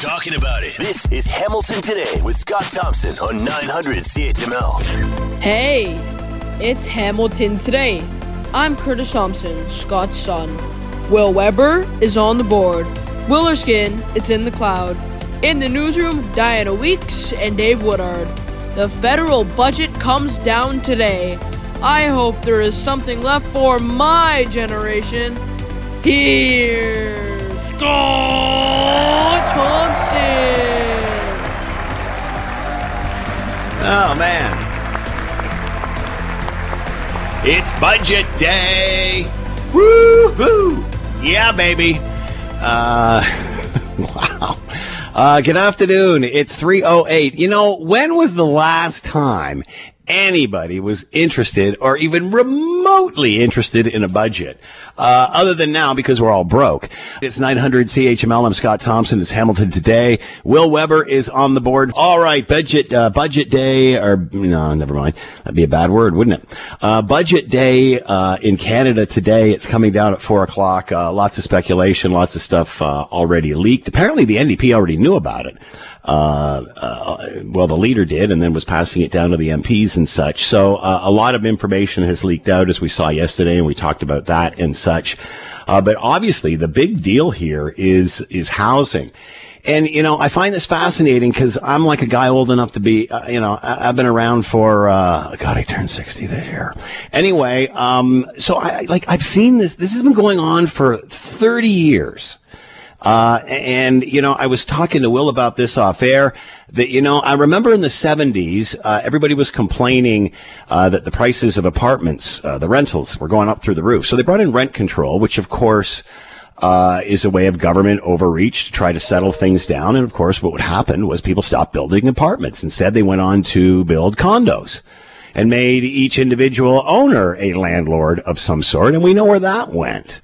talking about it. This is Hamilton Today with Scott Thompson on 900 CHML. Hey, it's Hamilton Today. I'm Curtis Thompson, Scott's son. Will Weber is on the board. Willerskin is in the cloud. In the newsroom, Diana Weeks and Dave Woodard. The federal budget comes down today. I hope there is something left for my generation. Here's Scott Thompson. Oh, man. It's budget day. Woo-hoo. Yeah, baby. Uh, wow. Uh, good afternoon. It's 308. You know, when was the last time anybody was interested or even remotely interested in a budget? Uh, other than now because we're all broke. It's 900 CHML. I'm Scott Thompson. It's Hamilton today. Will Weber is on the board. All right. Budget, uh, budget day or no, never mind. That'd be a bad word, wouldn't it? Uh, budget day, uh, in Canada today. It's coming down at four o'clock. Uh, lots of speculation, lots of stuff, uh, already leaked. Apparently the NDP already knew about it. Uh, uh, well, the leader did, and then was passing it down to the MPs and such. So uh, a lot of information has leaked out, as we saw yesterday, and we talked about that and such. Uh, but obviously, the big deal here is is housing. And, you know, I find this fascinating because I'm like a guy old enough to be, uh, you know, I, have been around for, uh, God, I turned 60 this year. Anyway, um, so I, like, I've seen this, this has been going on for 30 years. Uh, and, you know, I was talking to Will about this off air that, you know, I remember in the 70s, uh, everybody was complaining uh, that the prices of apartments, uh, the rentals, were going up through the roof. So they brought in rent control, which, of course, uh, is a way of government overreach to try to settle things down. And of course, what would happen was people stopped building apartments. Instead, they went on to build condos and made each individual owner a landlord of some sort. And we know where that went.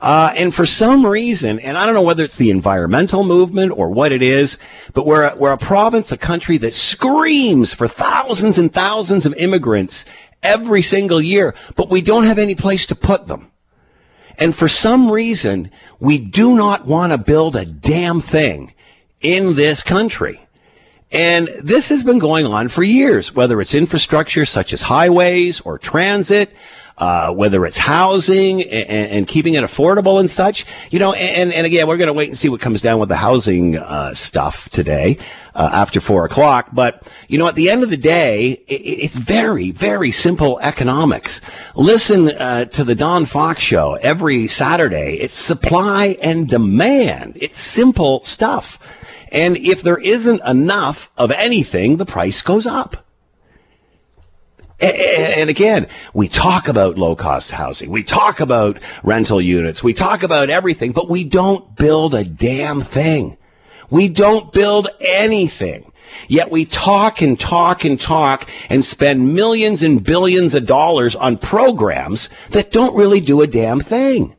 Uh, and for some reason, and I don't know whether it's the environmental movement or what it is, but we're a, we're a province, a country that screams for thousands and thousands of immigrants every single year, but we don't have any place to put them. And for some reason, we do not want to build a damn thing in this country. And this has been going on for years, whether it's infrastructure such as highways or transit, uh, whether it's housing and, and, keeping it affordable and such. You know, and, and again, we're going to wait and see what comes down with the housing uh, stuff today. Uh, after four o'clock. But, you know, at the end of the day, it, it's very, very simple economics. Listen uh, to the Don Fox show every Saturday. It's supply and demand. It's simple stuff. And if there isn't enough of anything, the price goes up. And again, we talk about low cost housing. We talk about rental units. We talk about everything, but we don't build a damn thing. We don't build anything. Yet we talk and talk and talk and spend millions and billions of dollars on programs that don't really do a damn thing.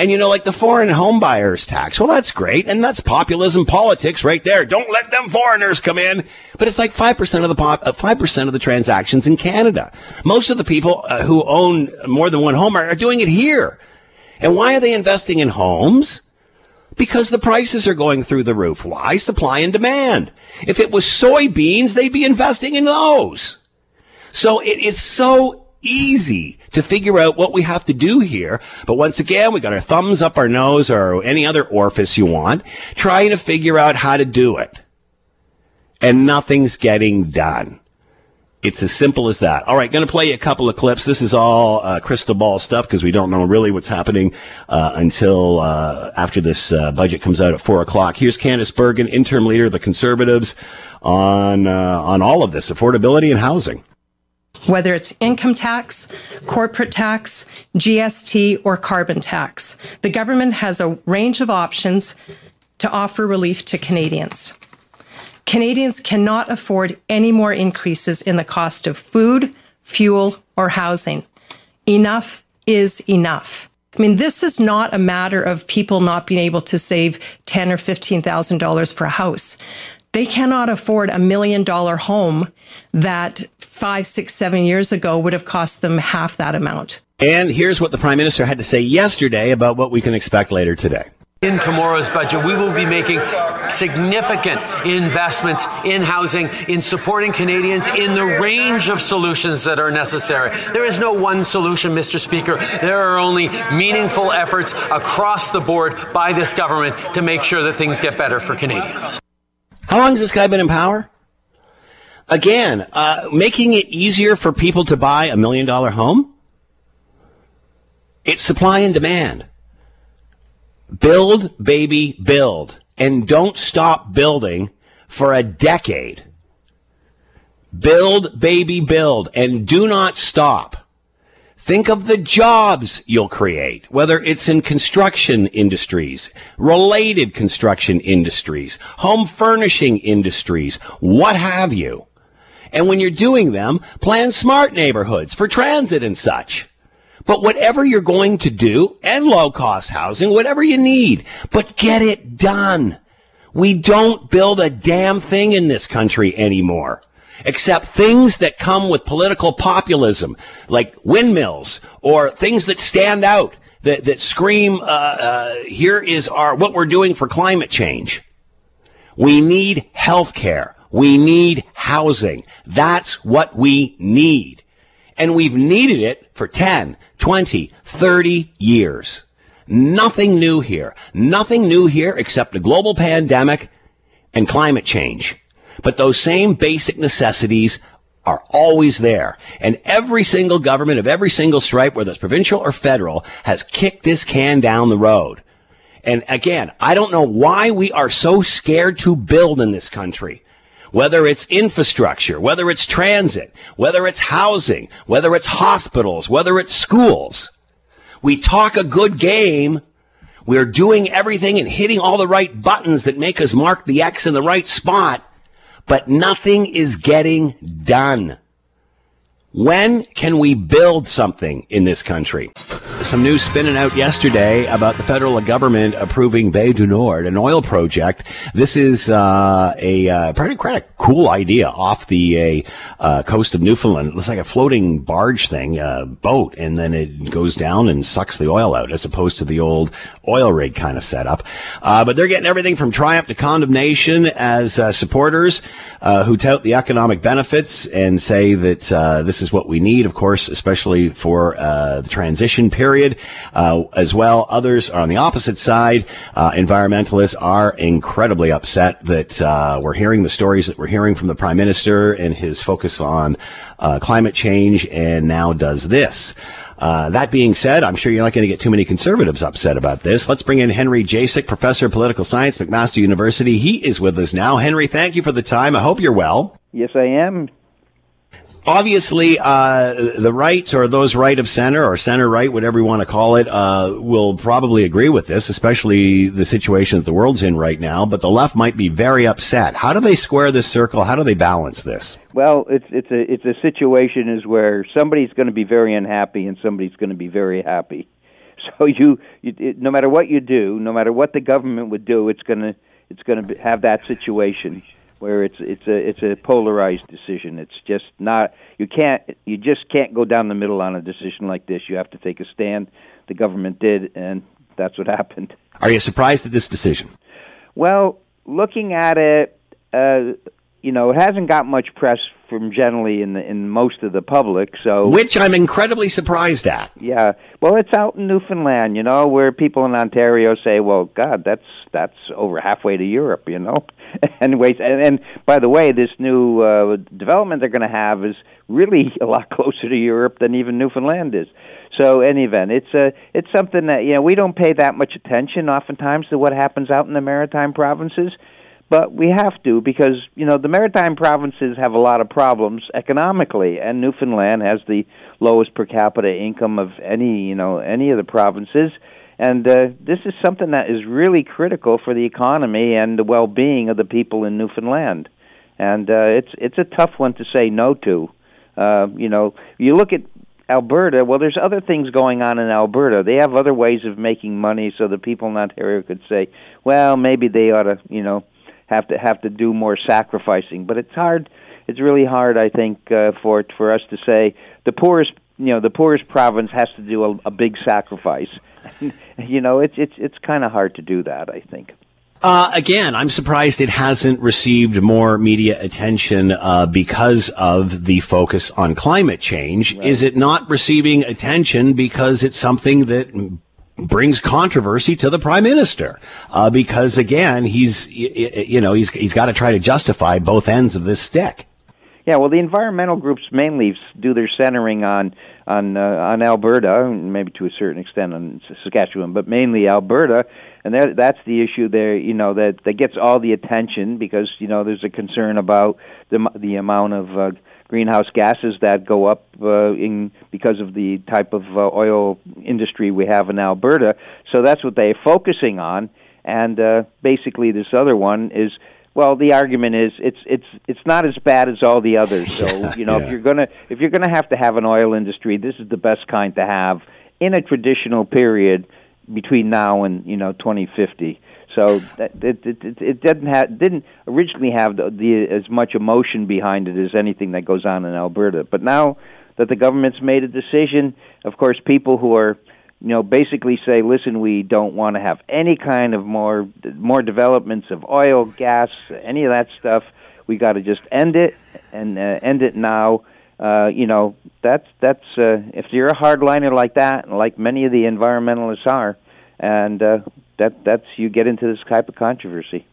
And you know, like the foreign home buyers tax. Well, that's great. And that's populism politics right there. Don't let them foreigners come in. But it's like 5% of the pop, uh, 5% of the transactions in Canada. Most of the people uh, who own more than one home are, are doing it here. And why are they investing in homes? Because the prices are going through the roof. Why? Supply and demand. If it was soybeans, they'd be investing in those. So it is so easy to figure out what we have to do here. But once again, we got our thumbs up our nose or any other orifice you want, trying to figure out how to do it. And nothing's getting done. It's as simple as that. All right, going to play a couple of clips. This is all uh, crystal ball stuff because we don't know really what's happening uh, until uh, after this uh, budget comes out at four o'clock. Here's Candice Bergen, interim leader of the Conservatives, on uh, on all of this affordability and housing whether it's income tax, corporate tax, GST, or carbon tax. The government has a range of options to offer relief to Canadians. Canadians cannot afford any more increases in the cost of food, fuel, or housing. Enough is enough. I mean, this is not a matter of people not being able to save ten or fifteen thousand dollars for a house. They cannot afford a million dollar home that five, six, seven years ago would have cost them half that amount. And here's what the Prime Minister had to say yesterday about what we can expect later today. In tomorrow's budget, we will be making significant investments in housing, in supporting Canadians in the range of solutions that are necessary. There is no one solution, Mr. Speaker. There are only meaningful efforts across the board by this government to make sure that things get better for Canadians. How long has this guy been in power? Again, uh, making it easier for people to buy a million dollar home? It's supply and demand. Build, baby, build. And don't stop building for a decade. Build, baby, build. And do not stop. Think of the jobs you'll create, whether it's in construction industries, related construction industries, home furnishing industries, what have you. And when you're doing them, plan smart neighborhoods for transit and such. But whatever you're going to do, and low cost housing, whatever you need, but get it done. We don't build a damn thing in this country anymore. Except things that come with political populism, like windmills, or things that stand out, that, that scream, uh, uh, here is our, what we're doing for climate change. We need health care. We need housing. That's what we need. And we've needed it for 10, 20, 30 years. Nothing new here. Nothing new here except a global pandemic and climate change. But those same basic necessities are always there. And every single government of every single stripe, whether it's provincial or federal, has kicked this can down the road. And again, I don't know why we are so scared to build in this country. Whether it's infrastructure, whether it's transit, whether it's housing, whether it's hospitals, whether it's schools. We talk a good game. We're doing everything and hitting all the right buttons that make us mark the X in the right spot, but nothing is getting done. When can we build something in this country? Some news spinning out yesterday about the federal government approving Bay du Nord, an oil project. This is uh, a uh, pretty a cool idea off the uh, coast of Newfoundland. It looks like a floating barge thing, a boat, and then it goes down and sucks the oil out, as opposed to the old oil rig kind of setup. Uh, but they're getting everything from triumph to condemnation as uh, supporters who tout the economic benefits and say that this is what we need, of course, especially for the transition period. Uh, as well, others are on the opposite side. Uh, environmentalists are incredibly upset that uh, we're hearing the stories that we're hearing from the prime minister and his focus on uh, climate change, and now does this. Uh, that being said, I'm sure you're not going to get too many conservatives upset about this. Let's bring in Henry Jacek, professor of political science, McMaster University. He is with us now. Henry, thank you for the time. I hope you're well. Yes, I am obviously, uh, the right or those right of center or center right, whatever you want to call it, uh, will probably agree with this, especially the situation that the world's in right now. But the left might be very upset. How do they square this circle? How do they balance this? Well, it's it's a it's a situation is where somebody's going to be very unhappy and somebody's going to be very happy. So you, you it, no matter what you do, no matter what the government would do, it's going to it's going to have that situation where it's it's a it's a polarized decision. It's just not you can't you just can't go down the middle on a decision like this. You have to take a stand. The government did, and that's what happened. Are you surprised at this decision? Well, looking at it, uh, you know, it hasn't got much press from generally in the, in most of the public. So which I'm incredibly surprised at. Yeah, well, it's out in Newfoundland, you know, where people in Ontario say, "Well, God, that's that's over halfway to Europe," you know. Anyways, and, and by the way, this new uh, development they're going to have is really a lot closer to Europe than even Newfoundland is. So, any event, it's a it's something that you know we don't pay that much attention oftentimes to what happens out in the maritime provinces but we have to because you know the maritime provinces have a lot of problems economically and Newfoundland has the lowest per capita income of any you know any of the provinces. And uh, this is something that is really critical for the economy and the well-being of the people in Newfoundland. And uh, it's it's a tough one to say no to. Uh, you know you look at Alberta, well, there's other things going on in Alberta. They have other ways of making money, so the people in Ontario could say, well, maybe they ought to, you know, have to have to do more sacrificing. But it's hard. It's really hard, I think, uh, for for us to say the poorest you know the poorest province has to do a, a big sacrifice. you know, it's it's it's kind of hard to do that. I think. Uh, again, I'm surprised it hasn't received more media attention uh, because of the focus on climate change. Right. Is it not receiving attention because it's something that brings controversy to the prime minister? Uh, because again, he's you know he's he's got to try to justify both ends of this stick. Yeah, well, the environmental groups mainly do their centering on on uh, on Alberta, maybe to a certain extent on Saskatchewan, but mainly Alberta, and that that's the issue there. You know that that gets all the attention because you know there's a concern about the the amount of uh, greenhouse gases that go up uh, in because of the type of uh, oil industry we have in Alberta. So that's what they're focusing on, and uh, basically this other one is well, the argument is it's it's it's not as bad as all the others. So you know, yeah. if you're gonna if you're gonna have to have an oil industry, this is the best kind to have in a traditional period between now and you know 2050. So that, it, it, it, it didn't have didn't originally have the, the as much emotion behind it as anything that goes on in Alberta. But now that the government's made a decision, of course, people who are you know, basically say, listen, we don't want to have any kind of more more developments of oil, gas, any of that stuff. We got to just end it and uh, end it now. Uh, you know, that's that's uh, if you're a hardliner like that, like many of the environmentalists are, and uh, that that's you get into this type of controversy.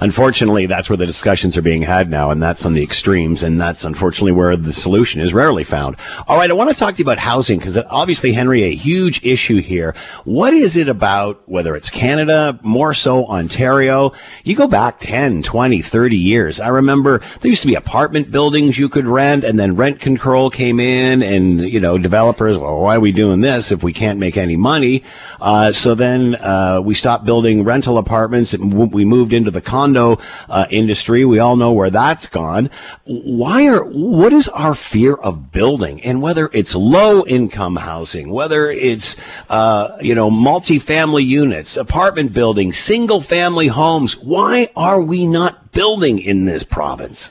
Unfortunately, that's where the discussions are being had now, and that's on the extremes, and that's unfortunately where the solution is rarely found. All right, I want to talk to you about housing because obviously, Henry, a huge issue here. What is it about, whether it's Canada, more so Ontario? You go back 10, 20, 30 years. I remember there used to be apartment buildings you could rent, and then rent control came in, and, you know, developers, well, why are we doing this if we can't make any money? Uh, so then uh, we stopped building rental apartments, and we moved into the condo uh, industry. We all know where that's gone. Why are what is our fear of building, and whether it's low income housing, whether it's uh, you know multi-family units, apartment buildings, single family homes? Why are we not building in this province?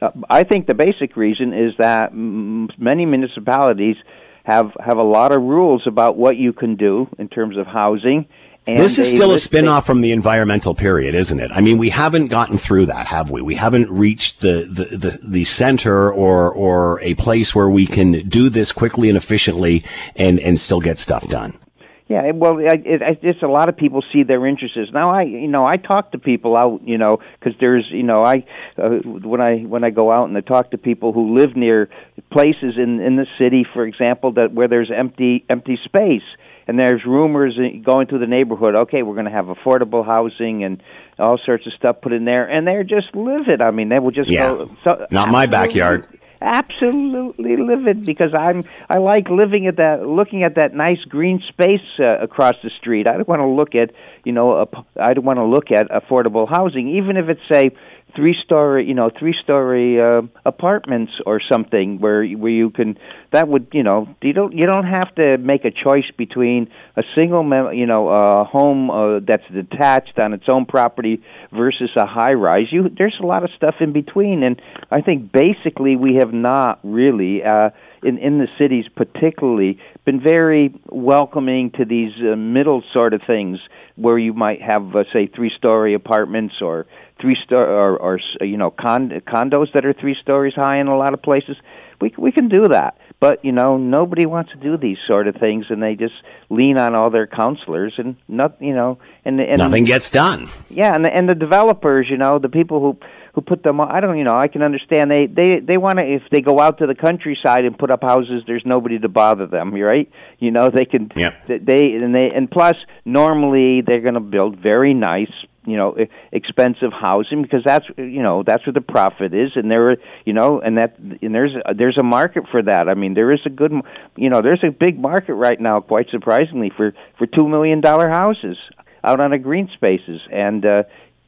Uh, I think the basic reason is that m- many municipalities have have a lot of rules about what you can do in terms of housing and this is still a spin-off from the environmental period, isn't it? I mean, we haven't gotten through that, have we? We haven't reached the, the, the, the, center or, or a place where we can do this quickly and efficiently and, and still get stuff done. Yeah, well, it, it, it's a lot of people see their interests. Now, I, you know, I talk to people out, you know, because there's, you know, I uh, when I when I go out and I talk to people who live near places in in the city, for example, that where there's empty empty space, and there's rumors going through the neighborhood. Okay, we're going to have affordable housing and all sorts of stuff put in there, and they're just livid. I mean, they will just yeah. go. So, Not my backyard. Absolutely livid because I'm I like living at that looking at that nice green space uh, across the street. I don't want to look at you know a, I don't want to look at affordable housing, even if it's say three story you know three story uh, apartments or something where where you can that would you know you don't you don't have to make a choice between a single mem- you know a home uh, that's detached on its own property versus a high rise you there's a lot of stuff in between and i think basically we have not really uh in in the cities particularly been very welcoming to these uh, middle sort of things where you might have uh, say three story apartments or three star or, or you know con- condos that are three stories high in a lot of places we we can do that but you know nobody wants to do these sort of things and they just lean on all their councilors and not you know and, and nothing gets done yeah and the, and the developers you know the people who who put them on. I don't, you know, I can understand they they they want to if they go out to the countryside and put up houses, there's nobody to bother them, right? You know, they can yeah. they and they and plus normally they're going to build very nice you know expensive housing because that's you know that's where the profit is and there you know and that and there's there's a market for that. I mean there is a good you know there's a big market right now quite surprisingly for for 2 million dollar houses out on a green spaces and uh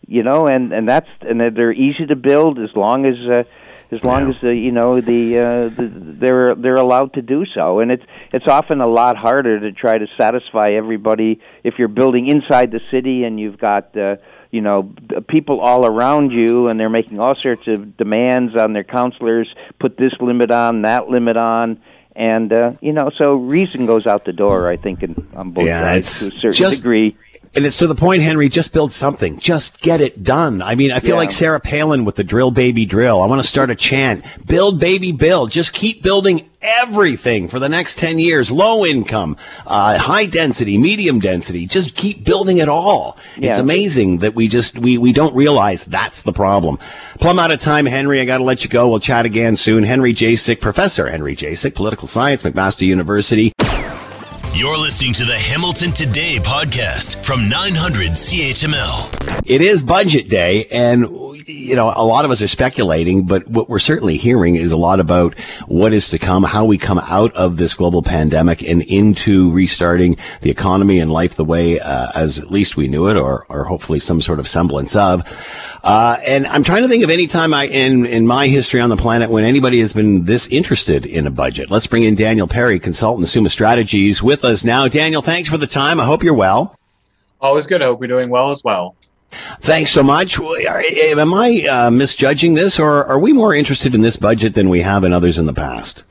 you know, and and that's and they're easy to build as long as uh, as long yeah. as the, you know the, uh, the they're they're allowed to do so, and it's it's often a lot harder to try to satisfy everybody if you're building inside the city and you've got. Uh, you know people all around you and they're making all sorts of demands on their councilors put this limit on that limit on and uh, you know, so reason goes out the door. I think in, on both Yeah, sides to a certain just- degree. And it's to the point, Henry, just build something. Just get it done. I mean, I feel Yeah. like Sarah Palin with the drill baby drill. I want to start a chant. Build baby build. Just keep building everything for the next 10 years. Low income, uh, high density, medium density. Just keep building it all. It's amazing that we just, we, we don't realize that's the problem. Plumb out of time, Henry. I got to let you go. We'll chat again soon. Henry Jacek, Professor Henry Jacek, Political Science, McMaster University. You're listening to the Hamilton Today podcast from 900 CHML. It is budget day, and you know a lot of us are speculating, but what we're certainly hearing is a lot about what is to come, how we come out of this global pandemic and into restarting the economy and life the way uh, as at least we knew it, or or hopefully some sort of semblance of. Uh, and I'm trying to think of any time I in in my history on the planet when anybody has been this interested in a budget. Let's bring in Daniel Perry, consultant, Summa Strategies, with us now. Daniel, thanks for the time. I hope you're well. Always good. I hope you're doing well as well. Thanks so much. Am I uh, misjudging this, or are we more interested in this budget than we have in others in the past?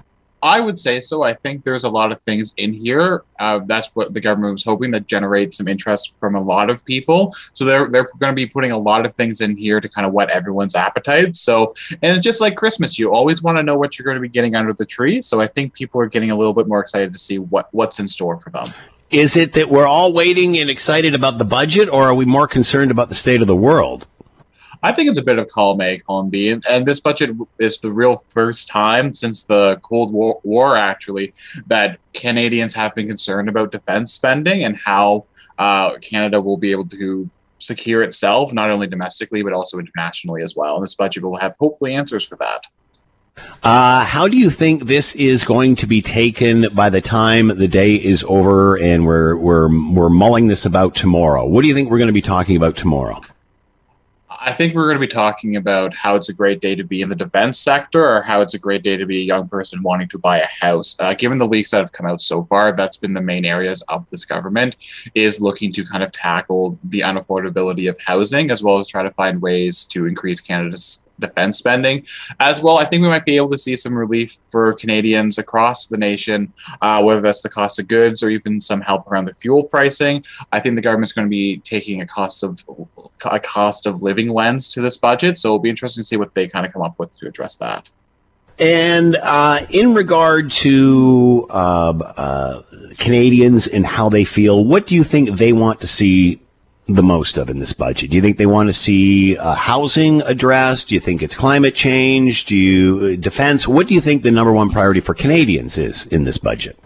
I would say so. I think there's a lot of things in here. Uh, that's what the government was hoping that generate some interest from a lot of people. So they're they're going to be putting a lot of things in here to kind of whet everyone's appetite. So and it's just like Christmas. You always want to know what you're going to be getting under the tree. So I think people are getting a little bit more excited to see what what's in store for them. Is it that we're all waiting and excited about the budget, or are we more concerned about the state of the world? I think it's a bit of column A, column B, and, and this budget is the real first time since the Cold War, War, actually, that Canadians have been concerned about defense spending and how uh, Canada will be able to secure itself, not only domestically but also internationally as well. And this budget will have hopefully answers for that. Uh, how do you think this is going to be taken by the time the day is over and we're we're we're mulling this about tomorrow? What do you think we're going to be talking about tomorrow? I think we're going to be talking about how it's a great day to be in the defense sector or how it's a great day to be a young person wanting to buy a house. Uh, given the leaks that have come out so far, that's been the main areas of this government is looking to kind of tackle the unaffordability of housing as well as try to find ways to increase Canada's defense spending. As well, I think we might be able to see some relief for Canadians across the nation, uh, whether that's the cost of goods or even some help around the fuel pricing. I think the government's going to be taking a cost of a cost of living lens to this budget, so it'll be interesting to see what they kind of come up with to address that. And uh, in regard to uh, uh, Canadians and how they feel, what do you think they want to see the most of in this budget? Do you think they want to see uh, housing addressed? Do you think it's climate change? Do you uh, defense? What do you think the number one priority for Canadians is in this budget?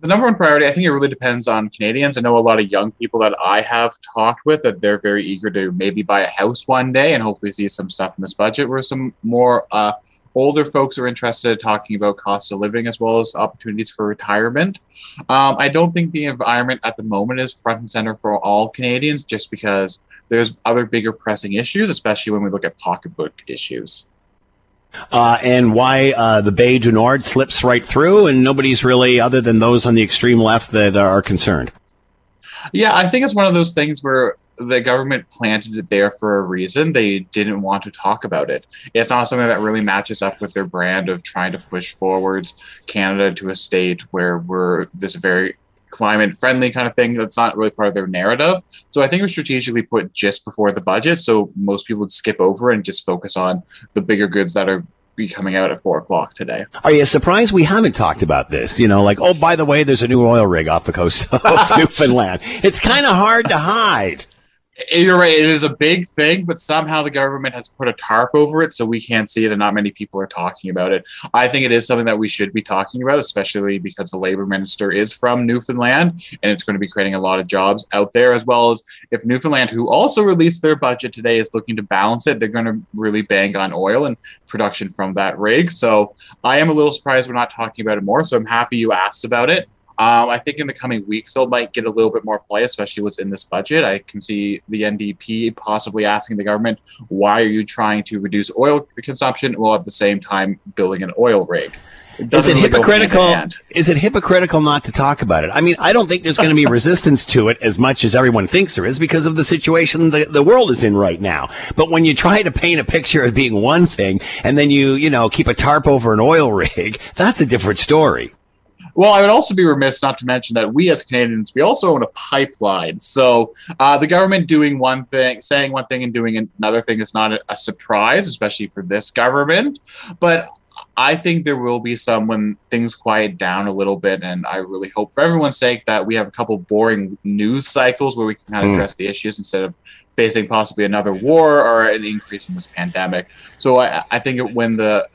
the number one priority, I think it really depends on Canadians. I know a lot of young people that I have talked with that they're very eager to maybe buy a house one day and hopefully see some stuff in this budget where some more uh, older folks are interested in talking about cost of living as well as opportunities for retirement. Um, I don't think the environment at the moment is front and center for all Canadians just because there's other bigger pressing issues, especially when we look at pocketbook issues. Uh, and why uh, the Bay du Nord slips right through, and nobody's really, other than those on the extreme left, that are concerned. Yeah, I think it's one of those things where the government planted it there for a reason. They didn't want to talk about it. It's not something that really matches up with their brand of trying to push forwards Canada to a state where we're this very climate friendly kind of thing. That's not really part of their narrative. So I think was strategically put just before the budget, so most people would skip over and just focus on the bigger goods that are be coming out at four o'clock today. Are you surprised we haven't talked about this? You know, like, oh, by the way, there's a new oil rig off the coast of Newfoundland. It's kind of hard to hide. You're right. It is a big thing, but somehow the government has put a tarp over it, so we can't see it, and not many people are talking about it. I think it is something that we should be talking about, especially because the labor minister is from Newfoundland, and it's going to be creating a lot of jobs out there, as well as if Newfoundland, who also released their budget today, is looking to balance it, they're going to really bang on oil and production from that rig. So I am a little surprised we're not talking about it more. So I'm happy you asked about it. Um, I think in the coming weeks they'll might get a little bit more play, especially what's in this budget. I can see the NDP possibly asking the government, "Why are you trying to reduce oil consumption while at the same time building an oil rig?" is it really hypocritical? Is it hypocritical not to talk about it? I mean, I don't think there's going to be resistance to it as much as everyone thinks there is because of the situation the, the world is in right now. But when you try to paint a picture of being one thing and then you, you know, keep a tarp over an oil rig, that's a different story. Well, I would also be remiss not to mention that we as Canadians, we also own a pipeline. So uh, the government doing one thing, saying one thing and doing another thing is not a, a surprise, especially for this government. But I think there will be some when things quiet down a little bit, and I really hope for everyone's sake that we have a couple boring news cycles where we can kind of mm. address the issues instead of facing possibly another war or an increase in this pandemic. So I, I think when the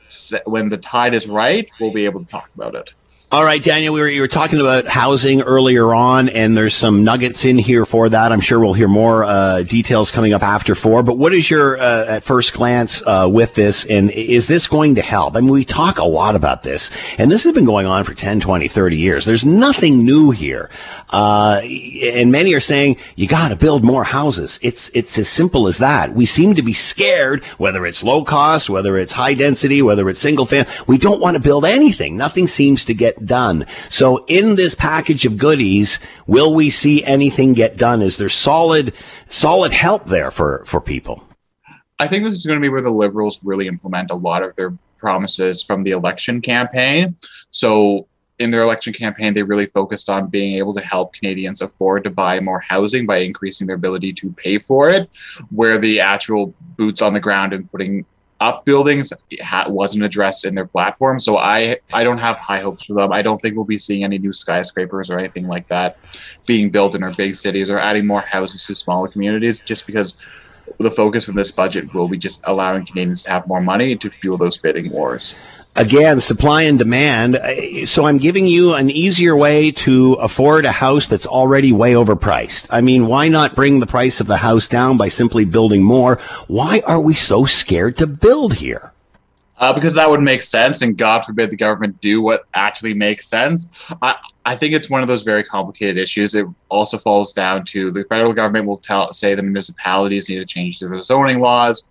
when the tide is right, we'll be able to talk about it. All right, Daniel, we were, you were talking about housing earlier on, and there's some nuggets in here for that. I'm sure we'll hear more uh, details coming up after four. But what is your, uh, at first glance, uh, with this? And is this going to help? I mean, we talk a lot about this, and this has been going on for 10, 20, 30 years. There's nothing new here. Uh, and many are saying you got to build more houses. It's it's as simple as that. We seem to be scared, whether it's low cost, whether it's high density, whether it's single family. We don't want to build anything. Nothing seems to get done. So in this package of goodies, will we see anything get done? Is there solid solid help there for for people? I think this is going to be where the Liberals really implement a lot of their promises from the election campaign. So in their election campaign, they really focused on being able to help Canadians afford to buy more housing by increasing their ability to pay for it, where the actual boots on the ground and putting up buildings wasn't addressed in their platform. So I, I don't have high hopes for them. I don't think we'll be seeing any new skyscrapers or anything like that being built in our big cities or adding more houses to smaller communities just because the focus from this budget will be just allowing Canadians to have more money to fuel those bidding wars again, supply and demand. So I'm giving you an easier way to afford a house that's already way overpriced. I mean, why not bring the price of the house down by simply building more? Why are we so scared to build here? Uh, because that would make sense, and God forbid the government do what actually makes sense. I, I think it's one of those very complicated issues. It also falls down to the federal government will tell say the municipalities need to change their zoning laws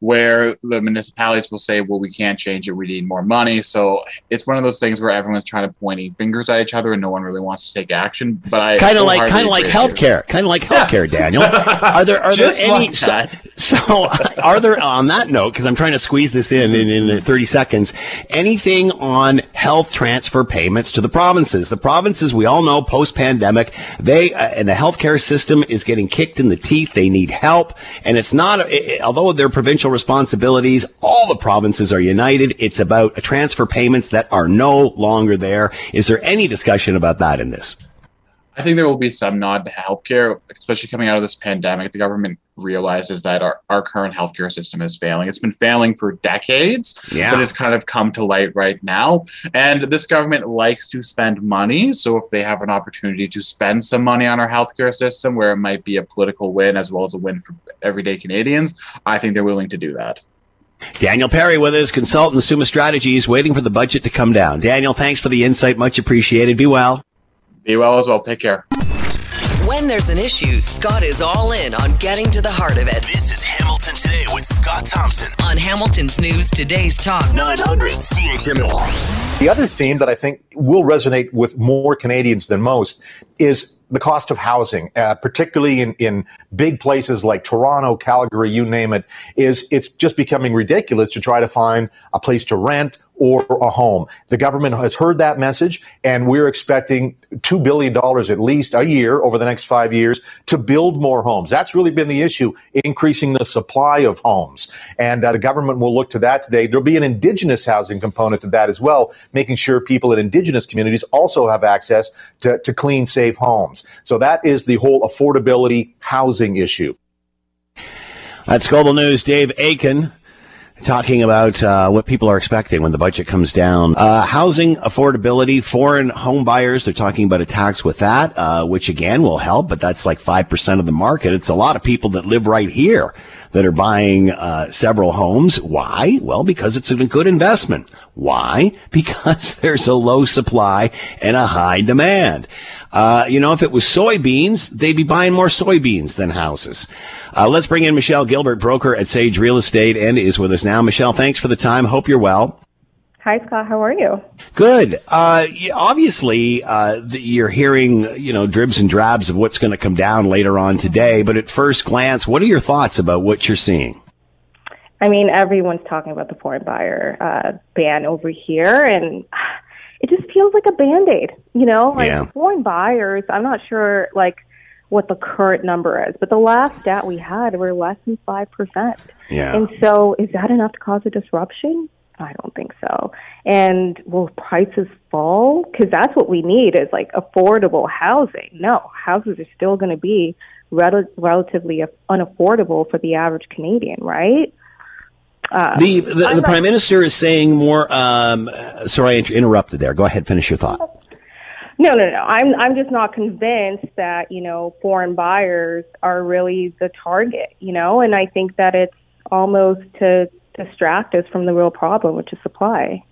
where the municipalities will say, well, we can't change it, we need more money. So it's one of those things where everyone's trying to pointing fingers at each other and no one really wants to take action. But I kind of like kind of like healthcare, kind of like healthcare, yeah. Daniel. Are there are there any like so, so, are there on that note because I'm trying to squeeze this in, in in 30 seconds, anything on health transfer payments to the provinces? The provinces we all know post pandemic, they uh, and the healthcare system is getting kicked in the teeth. They need help and it's not it, although they're provincial responsibilities. All the provinces are united. It's about transfer payments that are no longer there. Is there any discussion about that in this? I think there will be some nod to healthcare, especially coming out of this pandemic. The government realizes that our, our current healthcare system is failing. It's been failing for decades, yeah. but it's kind of come to light right now. And this government likes to spend money. So if they have an opportunity to spend some money on our healthcare system where it might be a political win as well as a win for everyday Canadians, I think they're willing to do that. Daniel Perry with us, consultant Summa Strategies, waiting for the budget to come down. Daniel, thanks for the insight. Much appreciated. Be well. Be well as well. Take care. When there's an issue, Scott is all in on getting to the heart of it. This is Hamilton Today with Scott Thompson on Hamilton's News Today's Talk 900 CHML. The other theme that I think will resonate with more Canadians than most is the cost of housing, uh, particularly in, in big places like Toronto, Calgary, you name it, is it's just becoming ridiculous to try to find a place to rent or a home. The government has heard that message, and we're expecting $2 billion at least a year over the next five years to build more homes. That's really been the issue, increasing the supply of homes. And uh, the government will look to that today. There'll be an indigenous housing component to that as well, making sure people in indigenous communities also have access to, to clean, safe homes. So that is the whole affordability housing issue. That's Global News. Dave Akin talking about uh, what people are expecting when the budget comes down. Uh, housing affordability, foreign home buyers, they're talking about a tax with that, uh, which again will help, but that's like 5% of the market. It's a lot of people that live right here that are buying uh, several homes. Why? Well, because it's a good investment. Why? Because there's a low supply and a high demand. Uh, you know, if it was soybeans, they'd be buying more soybeans than houses. Uh, let's bring in Michelle Gilbert, broker at Sage Real Estate, and is with us now. Michelle, thanks for the time. Hope you're well. Hi, Scott. How are you? Good. Uh, obviously, uh, you're hearing, you know, dribs and drabs of what's going to come down later on today. But at first glance, what are your thoughts about what you're seeing? I mean, everyone's talking about the foreign buyer uh, ban over here, and it just feels like a band aid. You know, like Yeah. foreign buyers. I'm not sure like what the current number is, but the last stat we had were less than five percent. Yeah. And so, is that enough to cause a disruption? I don't think so. And will prices fall? Because that's what we need is like affordable housing. No, houses are still going to be rel- relatively unaffordable for the average Canadian, right? Um, The the, the not- prime minister is saying more. Um, uh, sorry, I interrupted there. Go ahead, finish your thought. No, no, no. I'm I'm just not convinced that you know foreign buyers are really the target. You know, and I think that it's almost to distract us from the real problem, which is supply.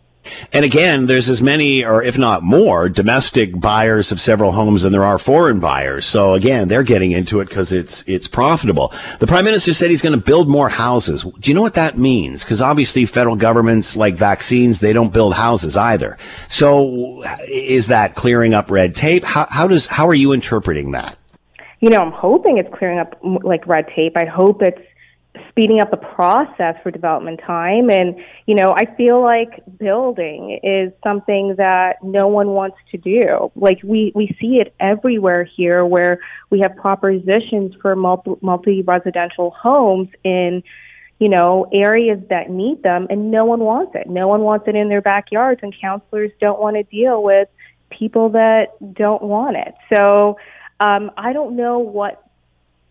And again, there's as many, or if not more, domestic buyers of several homes than there are foreign buyers. So again, they're getting into it because it's it's profitable. The prime minister said he's going to build more houses. Do you know what that means? Because obviously, federal governments like vaccines, they don't build houses either. So is that clearing up red tape? How, how does how are you interpreting that? You know, I'm hoping it's clearing up like red tape. I hope it's speeding up the process for development time. And, you know, I feel like building is something that no one wants to do. Like we, we see it everywhere here where we have propositions for multi, multi-residential homes in, you know, areas that need them and no one wants it. No one wants it in their backyards and councilors don't want to deal with people that don't want it. So, um, I don't know what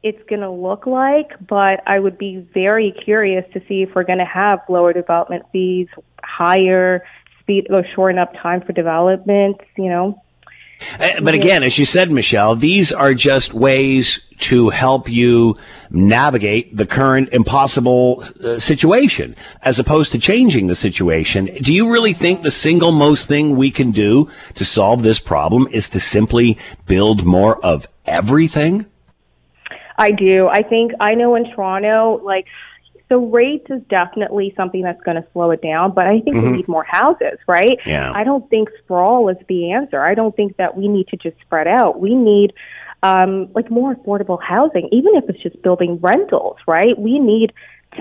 it's going to look like, but I would be very curious to see if we're going to have lower development fees, higher speed, or shorten up time for development, you know. Uh, But again, as you said, Michelle, these are just ways to help you navigate the current impossible uh, situation as opposed to changing the situation. Do you really think the single most thing we can do to solve this problem is to simply build more of everything? I do. I think I know in Toronto, like, so rates is definitely something that's going to slow it down, but I think Mhm. we need more houses, right? Yeah. I don't think sprawl is the answer. I don't think that we need to just spread out. We need um, like more affordable housing, even if it's just building rentals, right? We need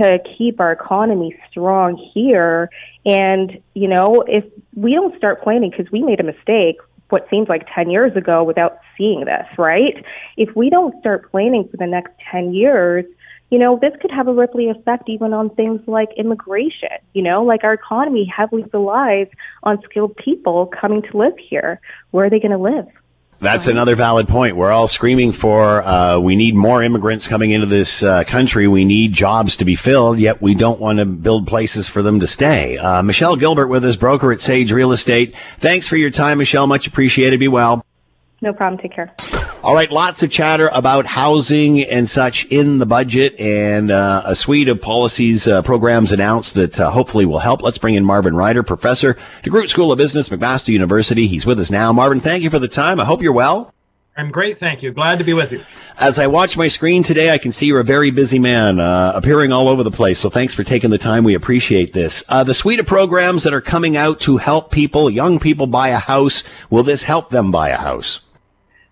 to keep our economy strong here. And, you know, if we don't start planning, because we made a mistake what seems like 10 years ago without seeing this, right? If we don't start planning for the next 10 years, you know, this could have a rippling effect even on things like immigration. You know, like our economy heavily relies on skilled people coming to live here. Where are they going to live? That's another valid point. We're all screaming for uh, we need more immigrants coming into this uh, country. We need jobs to be filled, yet we don't want to build places for them to stay. Uh, Michelle Gilbert with us, broker at Sage Real Estate. Thanks for your time, Michelle. Much appreciated. Be well. No problem. Take care. All right, lots of chatter about housing and such in the budget, and uh, a suite of policies, uh, programs announced that uh, hopefully will help. Let's bring in Marvin Ryder, professor, DeGroote School of Business, McMaster University. He's with us now. Marvin, thank you for the time. I hope you're well. I'm great, thank you. Glad to be with you. As I watch my screen today, I can see you're a very busy man, uh, appearing all over the place. So thanks for taking the time. We appreciate this. Uh, the suite of programs that are coming out to help people, young people, buy a house. Will this help them buy a house?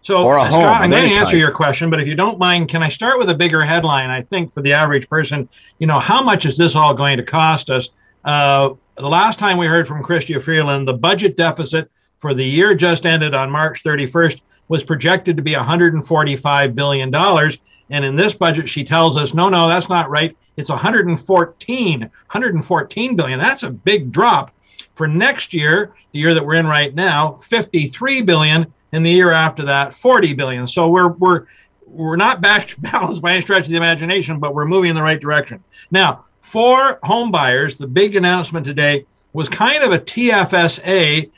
So, uh, home I'm going to answer your question, but if you don't mind, can I start with a bigger headline? I think for the average person, you know, how much is this all going to cost us? Uh, the last time we heard from Chrystia Freeland, the budget deficit for the year just ended on March 31st was projected to be 145 billion dollars. And in this budget, she tells us, no, no, that's not right. It's 114, 114 billion. That's a big drop. For next year, the year that we're in right now, 53 billion, and the year after that, 40 billion. So we're we're we're not back to balance by any stretch of the imagination, but we're moving in the right direction. Now, for home buyers, the big announcement today was kind of a TFSA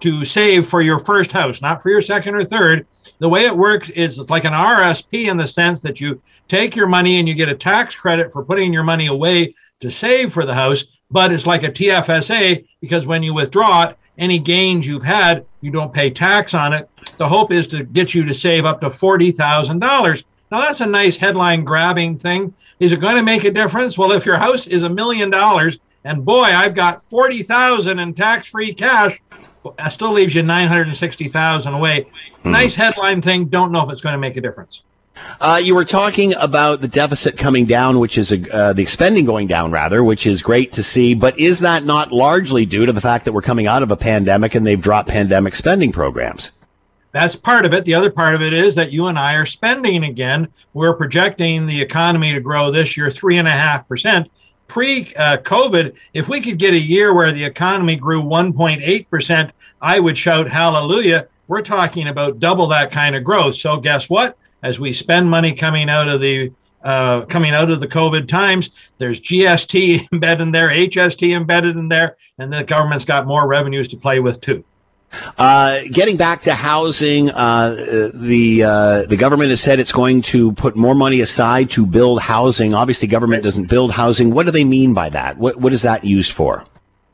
to save for your first house, not for your second or third. The way it works is it's like an RSP in the sense that you take your money and you get a tax credit for putting your money away to save for the house, but it's like a TFSA because when you withdraw it, any gains you've had, you don't pay tax on it. The hope is to get you to save up to $40,000. Now, that's a nice headline grabbing thing. Is it going to make a difference? Well, if your house is a million dollars and boy, I've got 40,000 in tax-free cash, that still leaves you 960,000 away. Hmm. Nice headline thing, don't know if it's going to make a difference. Uh, you were talking about the deficit coming down, which is a, uh, the spending going down, rather, which is great to see. But is that not largely due to the fact that we're coming out of a pandemic and they've dropped pandemic spending programs? That's part of it. The other part of it is that you and I are spending again. We're projecting the economy to grow this year three and a half percent. Pre uh, COVID, if we could get a year where the economy grew 1.8 percent, I would shout hallelujah. We're talking about double that kind of growth. So guess what? As we spend money coming out of the uh, coming out of the COVID times, there's GST embedded in there, HST embedded in there, and the government's got more revenues to play with too. Uh, getting back to housing, uh, the uh, the government has said it's going to put more money aside to build housing. Obviously, government doesn't build housing. What do they mean by that? What what is that used for?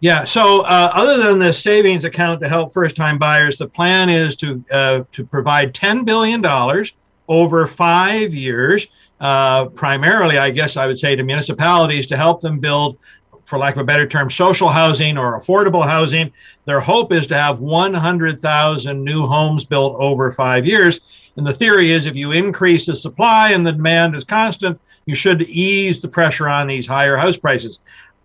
Yeah. So, uh, other than the savings account to help first-time buyers, the plan is to uh, to provide ten billion dollars over five years, primarily, I guess I would say, to municipalities to help them build for lack of a better term, social housing or affordable housing. Their hope is to have 100,000 new homes built over five years. And the theory is if you increase the supply and the demand is constant, you should ease the pressure on these higher house prices.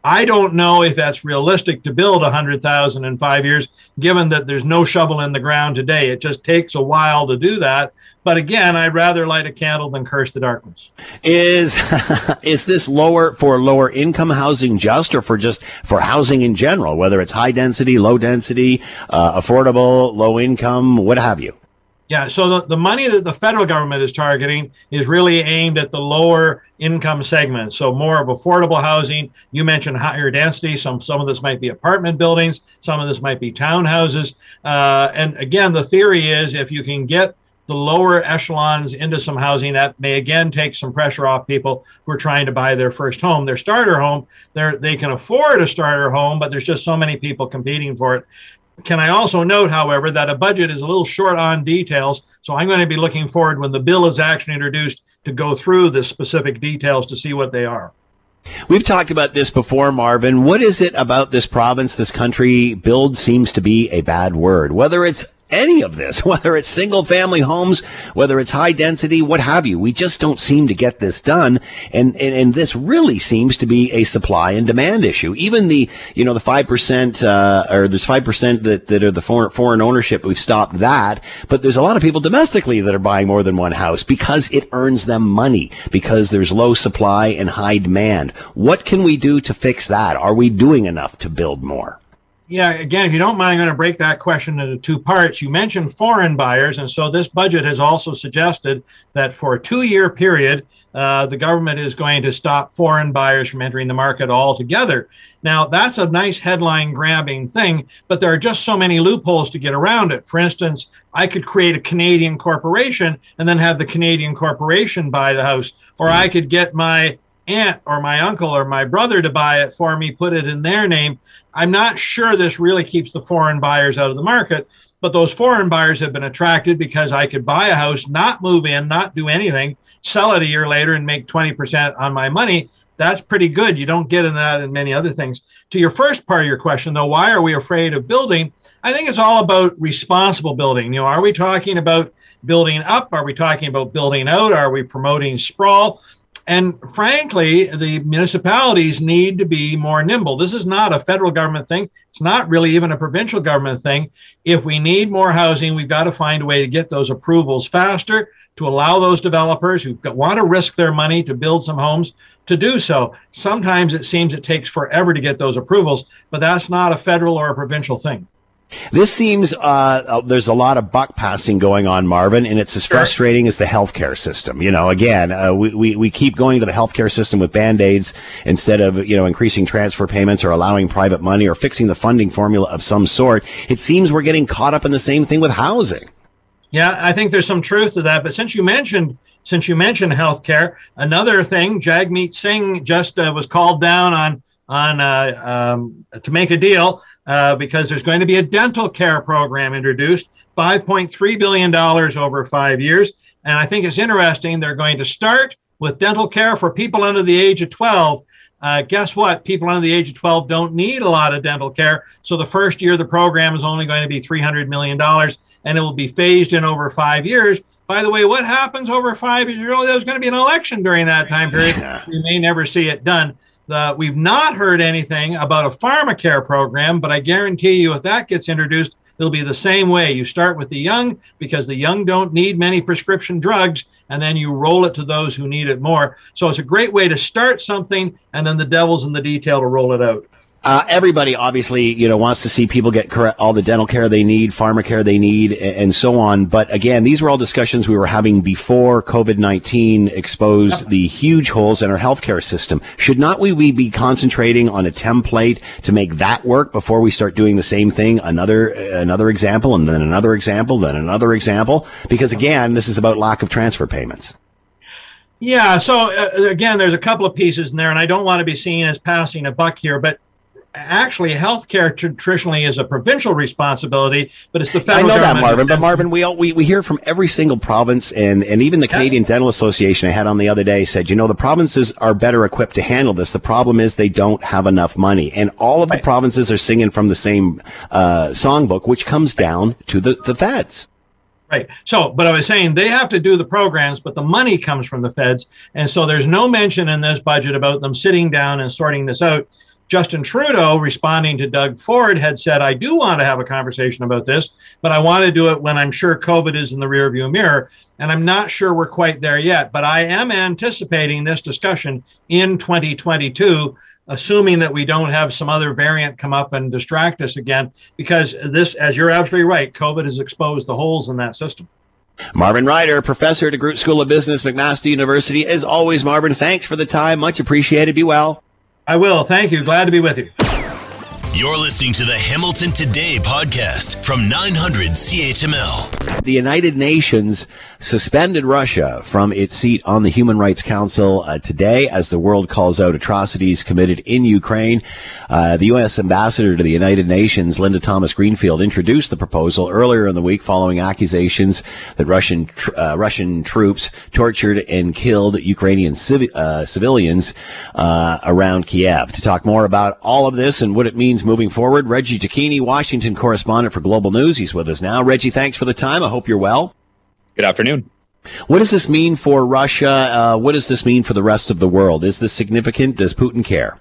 I don't know if that's realistic to build 100,000 in five years, given that there's no shovel in the ground today. It just takes a while to do that. But again, I'd rather light a candle than curse the darkness. Is is this lower for lower income housing just, or for just for housing in general, whether it's high density, low density, uh, affordable, low income, what have you? Yeah, so the, the money that the federal government is targeting is really aimed at the lower income segments. So more of affordable housing. You mentioned higher density. Some some of this might be apartment buildings. Some of this might be townhouses. Uh, and again, the theory is if you can get the lower echelons into some housing that may again take some pressure off people who are trying to buy their first home, their starter home. They they can afford a starter home, but there's just so many people competing for it. Can I also note, however, that a budget is a little short on details, so I'm going to be looking forward when the bill is actually introduced to go through the specific details to see what they are. We've talked about this before, Marvin. What is it about this province, this country? Build seems to be a bad word. Whether it's any of this, whether it's single family homes, whether it's high density, what have you. We just don't seem to get this done. And, and, and this really seems to be a supply and demand issue. Even the, you know, the 5%, uh, or there's 5% that, that are the foreign, foreign ownership. We've stopped that. But there's a lot of people domestically that are buying more than one house because it earns them money because there's low supply and high demand. What can we do to fix that? Are we doing enough to build more? Yeah, again, if you don't mind, I'm going to break that question into two parts. You mentioned foreign buyers, and so this budget has also suggested that for a two year period, uh, the government is going to stop foreign buyers from entering the market altogether. Now, that's a nice headline grabbing thing, but there are just so many loopholes to get around it. For instance, I could create a Canadian corporation and then have the Canadian corporation buy the house, or I could get my aunt or my uncle or my brother to buy it for me, put it in their name. I'm not sure this really keeps the foreign buyers out of the market, but those foreign buyers have been attracted because I could buy a house, not move in, not do anything, sell it a year later and make 20% on my money. That's pretty good. You don't get in that and many other things. To your first part of your question, though, why are we afraid of building? I think it's all about responsible building. You know, are we talking about building up? Are we talking about building out? Are we promoting sprawl? And frankly, the municipalities need to be more nimble. This is not a federal government thing. It's not really even a provincial government thing. If we need more housing, we've got to find a way to get those approvals faster to allow those developers who want to risk their money to build some homes to do so. Sometimes it seems it takes forever to get those approvals, but that's not a federal or a provincial thing. This seems uh, uh, there's a lot of buck passing going on, Marvin, and it's as frustrating as the healthcare system. You know, again, uh, we, we, we keep going to the healthcare system with band aids instead of you know increasing transfer payments or allowing private money or fixing the funding formula of some sort. It seems we're getting caught up in the same thing with housing. Yeah, I think there's some truth to that. But since you mentioned since you mentioned healthcare, another thing, Jagmeet Singh just uh, was called down on on uh, um, to make a deal uh, because there's going to be a dental care program introduced, $5.3 billion over five years. And I think it's interesting. They're going to start with dental care for people under the age of 12. Uh, guess what? People under the age of 12 don't need a lot of dental care. So the first year, the program is only going to be $300 million and it will be phased in over five years. By the way, what happens over five years? You know, there's going to be an election during that time period. Yeah. We may never see it done. The, we've not heard anything about a pharmacare program, but I guarantee you, if that gets introduced, it'll be the same way. You start with the young because the young don't need many prescription drugs, and then you roll it to those who need it more. So it's a great way to start something, and then the devil's in the detail to roll it out. Uh, everybody obviously, you know, wants to see people get correct, all the dental care they need, pharma care they need, and, and so on. But again, these were all discussions we were having before COVID-19 exposed the huge holes in our healthcare system. Should not we, we be concentrating on a template to make that work before we start doing the same thing? Another, another example, and then another example, then another example. Because again, this is about lack of transfer payments. Yeah. So uh, again, there's a couple of pieces in there, and I don't want to be seen as passing a buck here, but actually healthcare traditionally is a provincial responsibility, but it's the federal. I know that, Marvin. But Marvin, we all, we we hear from every single province, and and even the Canadian Dental Association I had on the other day said, you know, the provinces are better equipped to handle this. The problem is they don't have enough money, and all of right. the provinces are singing from the same uh, songbook, which comes down to the the feds. Right. So, but I was saying they have to do the programs, but the money comes from the feds. And so there's no mention in this budget about them sitting down and sorting this out. Justin Trudeau, responding to Doug Ford, had said, I do want to have a conversation about this, but I want to do it when I'm sure COVID is in the rearview mirror. And I'm not sure we're quite there yet, but I am anticipating this discussion in 2022 assuming that we don't have some other variant come up and distract us again, because this, as you're absolutely right, COVID has exposed the holes in that system. Marvin Ryder, professor at the DeGroote School of Business, McMaster University. As always, Marvin, thanks for the time. Much appreciated. Be well. I will. Thank you. Glad to be with you. You're listening to the Hamilton Today podcast from 900 CHML. The United Nations suspended Russia from its seat on the Human Rights Council uh, today as the world calls out atrocities committed in Ukraine. Uh, the U.S. ambassador to the United Nations, Linda Thomas Greenfield, introduced the proposal earlier in the week following accusations that Russian tr- uh, Russian troops tortured and killed Ukrainian uh, civilians uh, around Kiev. To talk more about all of this and what it means moving forward. Reggie Cecchini, Washington correspondent for Global News. He's with us now. Reggie, thanks for the time. I hope you're well. Good afternoon. What does this mean for Russia? Uh, what does this mean for the rest of the world? Is this significant? Does Putin care?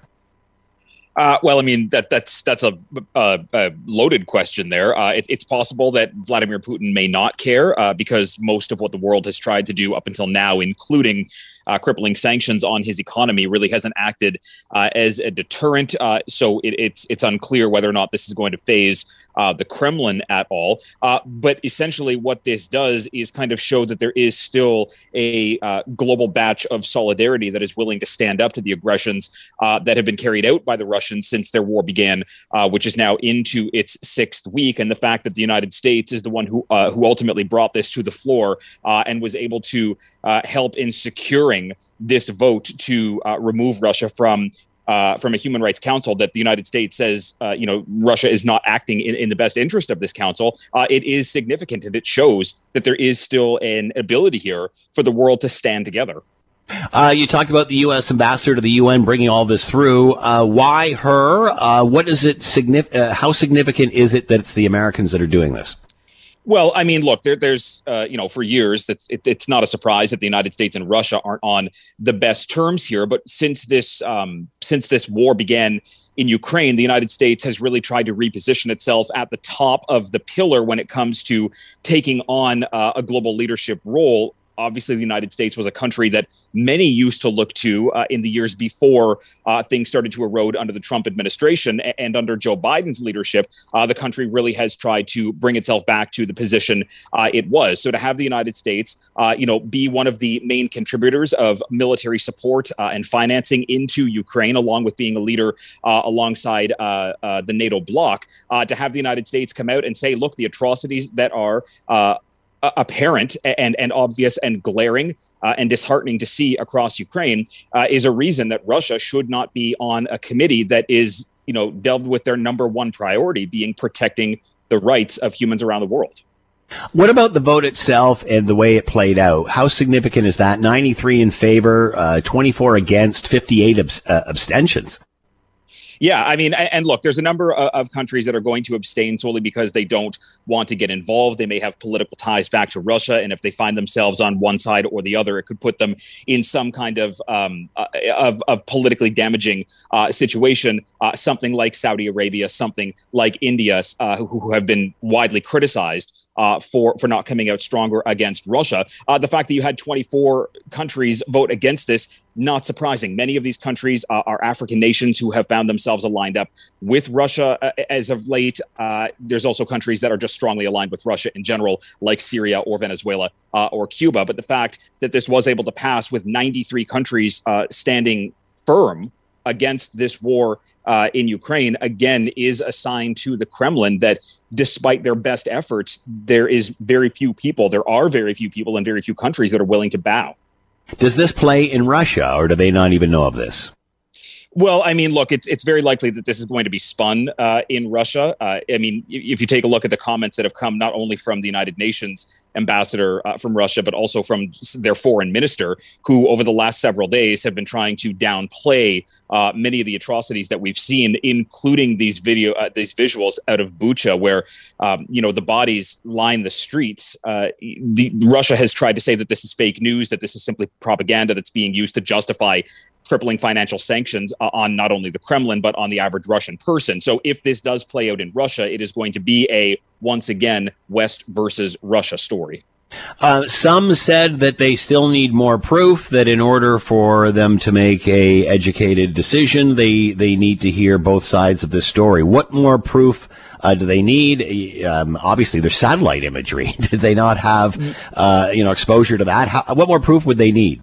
Uh, well, I mean that that's that's a, a, a loaded question there. Uh, it, it's possible that Vladimir Putin may not care uh, because most of what the world has tried to do up until now, including uh, crippling sanctions on his economy, really hasn't acted uh, as a deterrent. Uh, so it, it's it's unclear whether or not this is going to phase uh, the Kremlin at all. Uh, but essentially, what this does is kind of show that there is still a uh, global batch of solidarity that is willing to stand up to the aggressions uh, that have been carried out by the Russians since their war began, uh, which is now into its sixth week. And the fact that the United States is the one who uh, who ultimately brought this to the floor and was able to help in securing this vote to remove Russia from uh, from a human rights council that the United States says, uh, you know, Russia is not acting in, in the best interest of this council, uh, it is significant and it shows that there is still an ability here for the world to stand together. Uh, you talked about the U.S. ambassador to the UN bringing all this through. Uh, why her? Uh, what is it? Signif- how significant is it that it's the Americans that are doing this? Well, I mean, look, there, there's, uh, you know, for years, it's, it, it's not a surprise that the United States and Russia aren't on the best terms here. But since this, um, since this war began in Ukraine, the United States has really tried to reposition itself at the top of the pillar when it comes to taking on uh, a global leadership role obviously the United States was a country that many used to look to uh, in the years before uh, things started to erode under the Trump administration and under Joe Biden's leadership. Uh, the country really has tried to bring itself back to the position uh, it was. So to have the United States, uh, you know, be one of the main contributors of military support uh, and financing into Ukraine, along with being a leader alongside the NATO bloc, to have the United States come out and say, look, the atrocities that are apparent and and obvious and glaring uh, and disheartening to see across Ukraine uh, is a reason that Russia should not be on a committee that is, you know, delved with their number one priority being protecting the rights of humans around the world. What about the vote itself and the way it played out? How significant is that? 93 in favor, uh, 24 against, 58 abs- uh, abstentions. Yeah, I mean, and look, there's a number of countries that are going to abstain solely because they don't want to get involved. They may have political ties back to Russia, and if they find themselves on one side or the other, it could put them in some kind of um, uh, of, of, politically damaging uh, situation. Uh, something like Saudi Arabia, something like India, uh, who, who have been widely criticized uh, for for not coming out stronger against Russia. Uh, the fact that you had 24 countries vote against this, not surprising. Many of these countries uh, are African nations who have found themselves aligned up with Russia uh, as of late. Uh, there's also countries that are just strongly aligned with Russia in general, like Syria or Venezuela uh, or Cuba. But the fact that this was able to pass with 93 countries standing firm against this war uh, in Ukraine, again, is a sign to the Kremlin that despite their best efforts, there is very few people, there are very few people in very few countries that are willing to bow. Does this play in Russia, or do they not even know of this? Well, I mean, look, it's it's very likely that this is going to be spun uh, in Russia. Uh, I mean, if you take a look at the comments that have come not only from the United Nations ambassador uh, from Russia, but also from their foreign minister, who over the last several days have been trying to downplay uh, many of the atrocities that we've seen, including these video, uh, these visuals out of Bucha, where um, you know the bodies line the streets. Uh, the, Russia has tried to say that this is fake news, that this is simply propaganda that's being used to justify crippling financial sanctions uh, on not only the Kremlin but on the average Russian person. So if this does play out in Russia, it is going to be a once again West versus Russia story. Uh, some said that they still need more proof that in order for them to make a educated decision, they they need to hear both sides of the story. What more proof uh, do they need? Um, obviously, there's satellite imagery. Did they not have uh, you know exposure to that? How, what more proof would they need?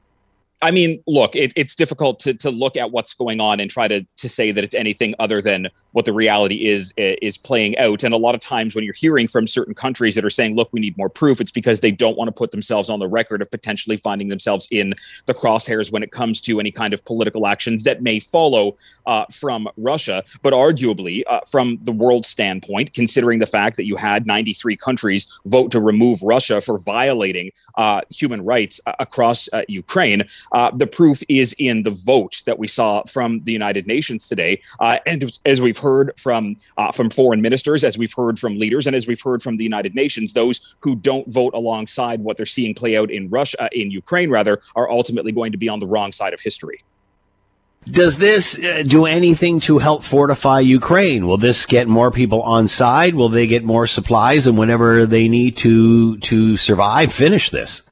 I mean, look, it, it's difficult to to look at what's going on and try to to say that it's anything other than what the reality is is playing out. And a lot of times, when you're hearing from certain countries that are saying, "Look, we need more proof," it's because they don't want to put themselves on the record of potentially finding themselves in the crosshairs when it comes to any kind of political actions that may follow uh, from Russia. But arguably, uh, from the world standpoint, considering the fact that you had 93 countries vote to remove Russia for violating uh, human rights uh, across uh, Ukraine. Uh, the proof is in the vote that we saw from the United Nations today, uh, and as we've heard from uh, from foreign ministers, as we've heard from leaders, and as we've heard from the United Nations, those who don't vote alongside what they're seeing play out in Russia, uh, in Ukraine, rather, are ultimately going to be on the wrong side of history. Does this uh, do anything to help fortify Ukraine? Will this get more people on side? Will they get more supplies and whenever they need to to survive, finish this?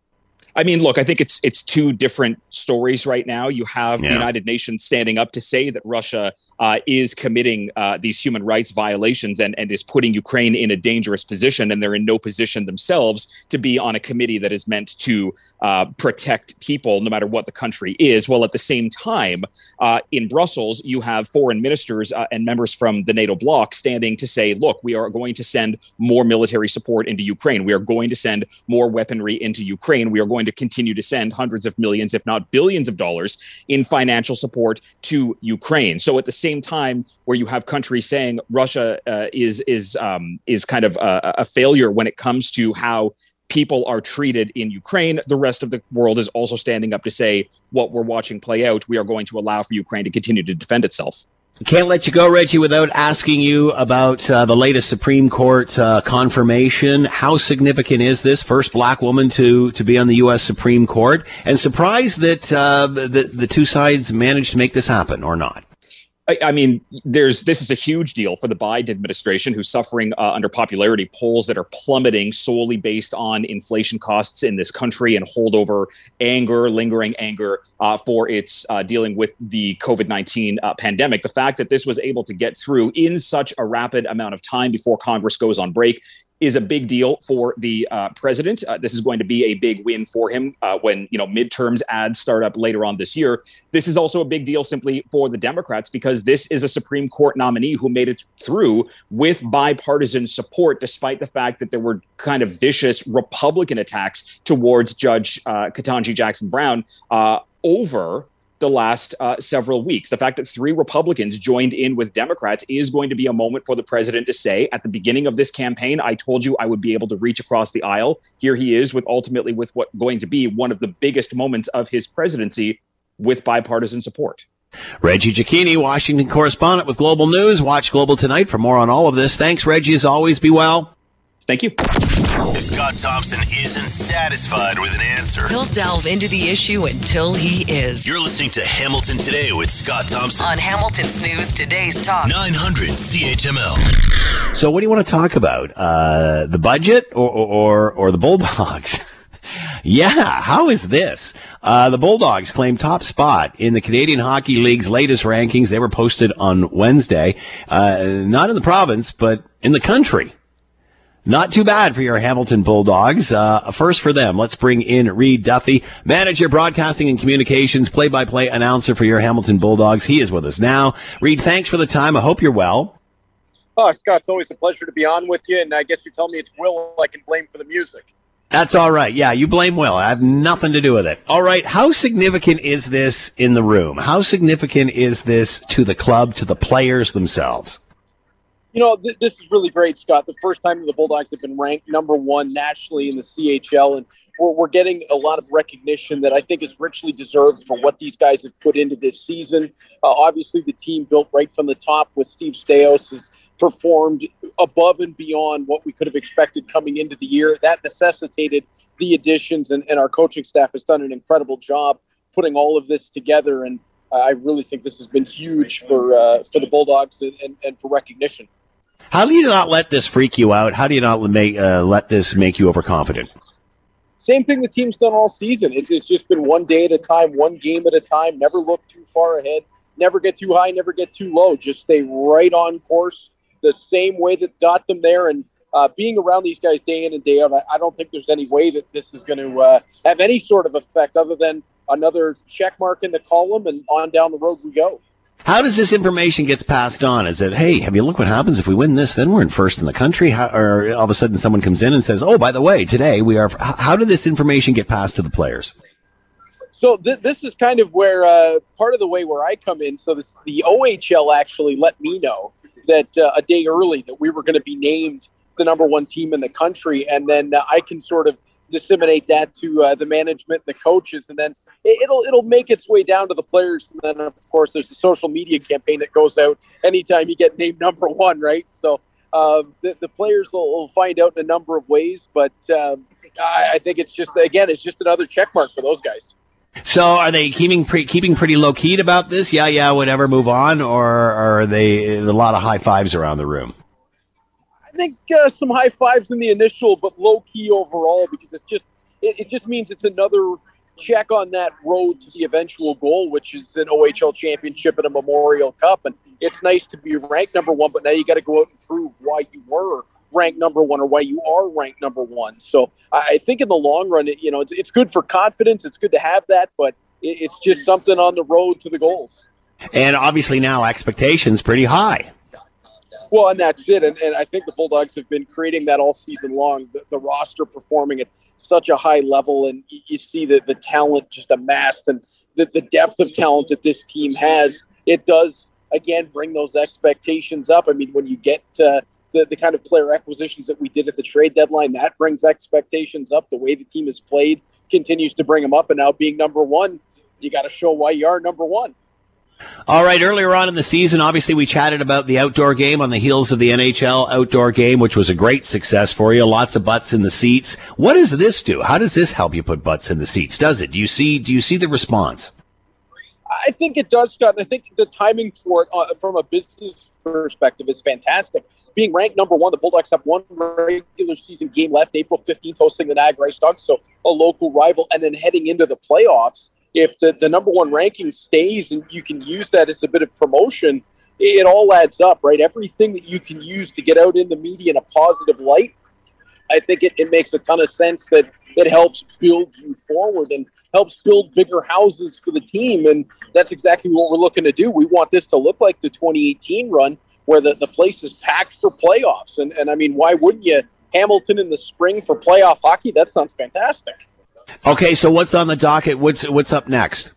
I mean, look, I think it's it's two different stories right now. You have yeah. the United Nations standing up to say that Russia uh, is committing uh, these human rights violations and, and is putting Ukraine in a dangerous position, and they're in no position themselves to be on a committee that is meant to uh, protect people, no matter what the country is. While at the same time, uh, in Brussels, you have foreign ministers uh, and members from the NATO bloc standing to say, "Look, we are going to send more military support into Ukraine. We are going to send more weaponry into Ukraine. We are going to continue to send hundreds of millions, if not billions of dollars in financial support to Ukraine. So at the same time, where you have countries saying Russia uh, is is um, is kind of a, a failure when it comes to how people are treated in Ukraine. The rest of the world is also standing up to say what we're watching play out. We are going to allow for Ukraine to continue to defend itself. Can't let you go, Reggie, without asking you about uh, the latest Supreme Court uh, confirmation. How significant is this first black woman to to be on the U.S. Supreme Court? And surprised that uh, the the two sides managed to make this happen, or not? I, mean, there's this is a huge deal for the Biden administration, who's suffering uh, under popularity polls that are plummeting solely based on inflation costs in this country and holdover anger, lingering anger uh, for its uh, dealing with the COVID nineteen uh, pandemic. The fact that this was able to get through in such a rapid amount of time before Congress goes on break is a big deal for the uh, president. Uh, this is going to be a big win for him uh, when you know midterms ads start up later on this year. This is also a big deal simply for the Democrats because this is a Supreme Court nominee who made it through with bipartisan support, despite the fact that there were kind of vicious Republican attacks towards Judge uh, Ketanji Jackson Brown uh, over the last uh, several weeks. The fact that three Republicans joined in with Democrats is going to be a moment for the president to say, at the beginning of this campaign, I told you I would be able to reach across the aisle. Here he is with ultimately with what going to be one of the biggest moments of his presidency with bipartisan support. Reggie Cecchini, Washington correspondent with Global News. Watch Global tonight for more on all of this. Thanks, Reggie. As always, be well. Thank you. If Scott Thompson isn't satisfied with an answer, He'll delve into the issue until he is. you're listening to Hamilton Today with Scott Thompson. On Hamilton's News Today's Talk. 900 CHML. So, what do you want to talk about? Uh, the budget or, or, or the Bulldogs? yeah, how is this? Uh, the Bulldogs claim top spot in the Canadian Hockey League's latest rankings. They were posted on Wednesday. Uh, not in the province, but in the country. Not too bad for your Hamilton Bulldogs. Uh, first for them, let's bring in Reed Duthie, manager, broadcasting and communications, play-by-play announcer for your Hamilton Bulldogs. He is with us now. Reed, thanks for the time. I hope you're well. Oh, Scott, it's always a pleasure to be on with you. And I guess you tell me it's Will I can blame for the music. That's all right. Yeah, you blame Will. I have nothing to do with it. All right. How significant is this in the room? How significant is this to the club, to the players themselves? You know, th- this is really great, Scott. The first time the Bulldogs have been ranked number one nationally in the CHL, and we're, we're getting a lot of recognition that I think is richly deserved for what these guys have put into this season. Uh, obviously, the team built right from the top with Steve Staios has performed above and beyond what we could have expected coming into the year. That necessitated the additions, and, and our coaching staff has done an incredible job putting all of this together. And I really think this has been huge for uh, for the Bulldogs and, and, and for recognition. How do you not let this freak you out? How do you not make, uh, let this make you overconfident? Same thing the team's done all season. It's, it's just been one day at a time, one game at a time. Never look too far ahead. Never get too high. Never get too low. Just stay right on course, the same way that got them there. And uh, being around these guys day in and day out, I, I don't think there's any way that this is going to uh, have any sort of effect other than another check mark in the column and on down the road we go. How does this information gets passed on? Is it, hey, have you look what happens if we win this? Then we're in first in the country. How, or all of a sudden someone comes in and says, oh, by the way, today we are. How did this information get passed to the players? So th- this is kind of where uh, part of the way where I come in. So this, the OHL actually let me know that uh, a day early that we were going to be named the number one team in the country, and then uh, I can sort of disseminate that to uh, the management, the coaches, and then it, will it'll make its way down to the players. And then of course there's a social media campaign that goes out anytime you get named number one, right? So uh, the, the players will, will, find out in a number of ways, but um, I, I think it's just again it's just another check mark for those guys. So are they keeping pre- keeping pretty low key about this? Yeah, yeah, whatever, move on, or are they a lot of high fives around the room? I think uh, some high fives in the initial, but low key overall because it's just it, it, just means it's another check on that road to the eventual goal, which is an OHL championship and a Memorial Cup. And it's nice to be ranked number one, but now you got to go out and prove why you were ranked number one or why you are ranked number one. So I think in the long run, it, you know, it's, it's good for confidence. It's good to have that, but it, it's just something on the road to the goals. And obviously now expectations pretty high. Well, and that's it. And, and I think the Bulldogs have been creating that all season long. The, the roster performing at such a high level, and you, see the, the talent just amassed and the, the depth of talent that this team has. It does, again, bring those expectations up. I mean, when you get to the, the kind of player acquisitions that we did at the trade deadline, that brings expectations up. The way the team has played continues to bring them up. And now being number one, you got to show why you are number one. All right. Earlier on in the season, obviously, we chatted about the outdoor game on the heels of the NHL outdoor game, which was a great success for you. Lots of butts in the seats. What does this do? How does this help you put butts in the seats? Does it? Do you see? Do you see the response? I think it does, Scott. I think the timing for it, uh, from a business perspective, is fantastic. Being ranked number one, the Bulldogs have one regular season game left, April 15th, hosting the Niagara Ice Dogs, so a local rival, and then heading into the playoffs if the, the number one ranking stays and you can use that as a bit of promotion, it all adds up, right? Everything that you can use to get out in the media in a positive light I think it, it makes a ton of sense that it helps build you forward and helps build bigger houses for the team. And that's exactly what we're looking to do. We want this to look like the 2018 run where the, the place is packed for playoffs. And, and I mean, why wouldn't you? Hamilton in the spring for playoff hockey? That sounds fantastic. Okay, so what's on the docket? What's what's up next?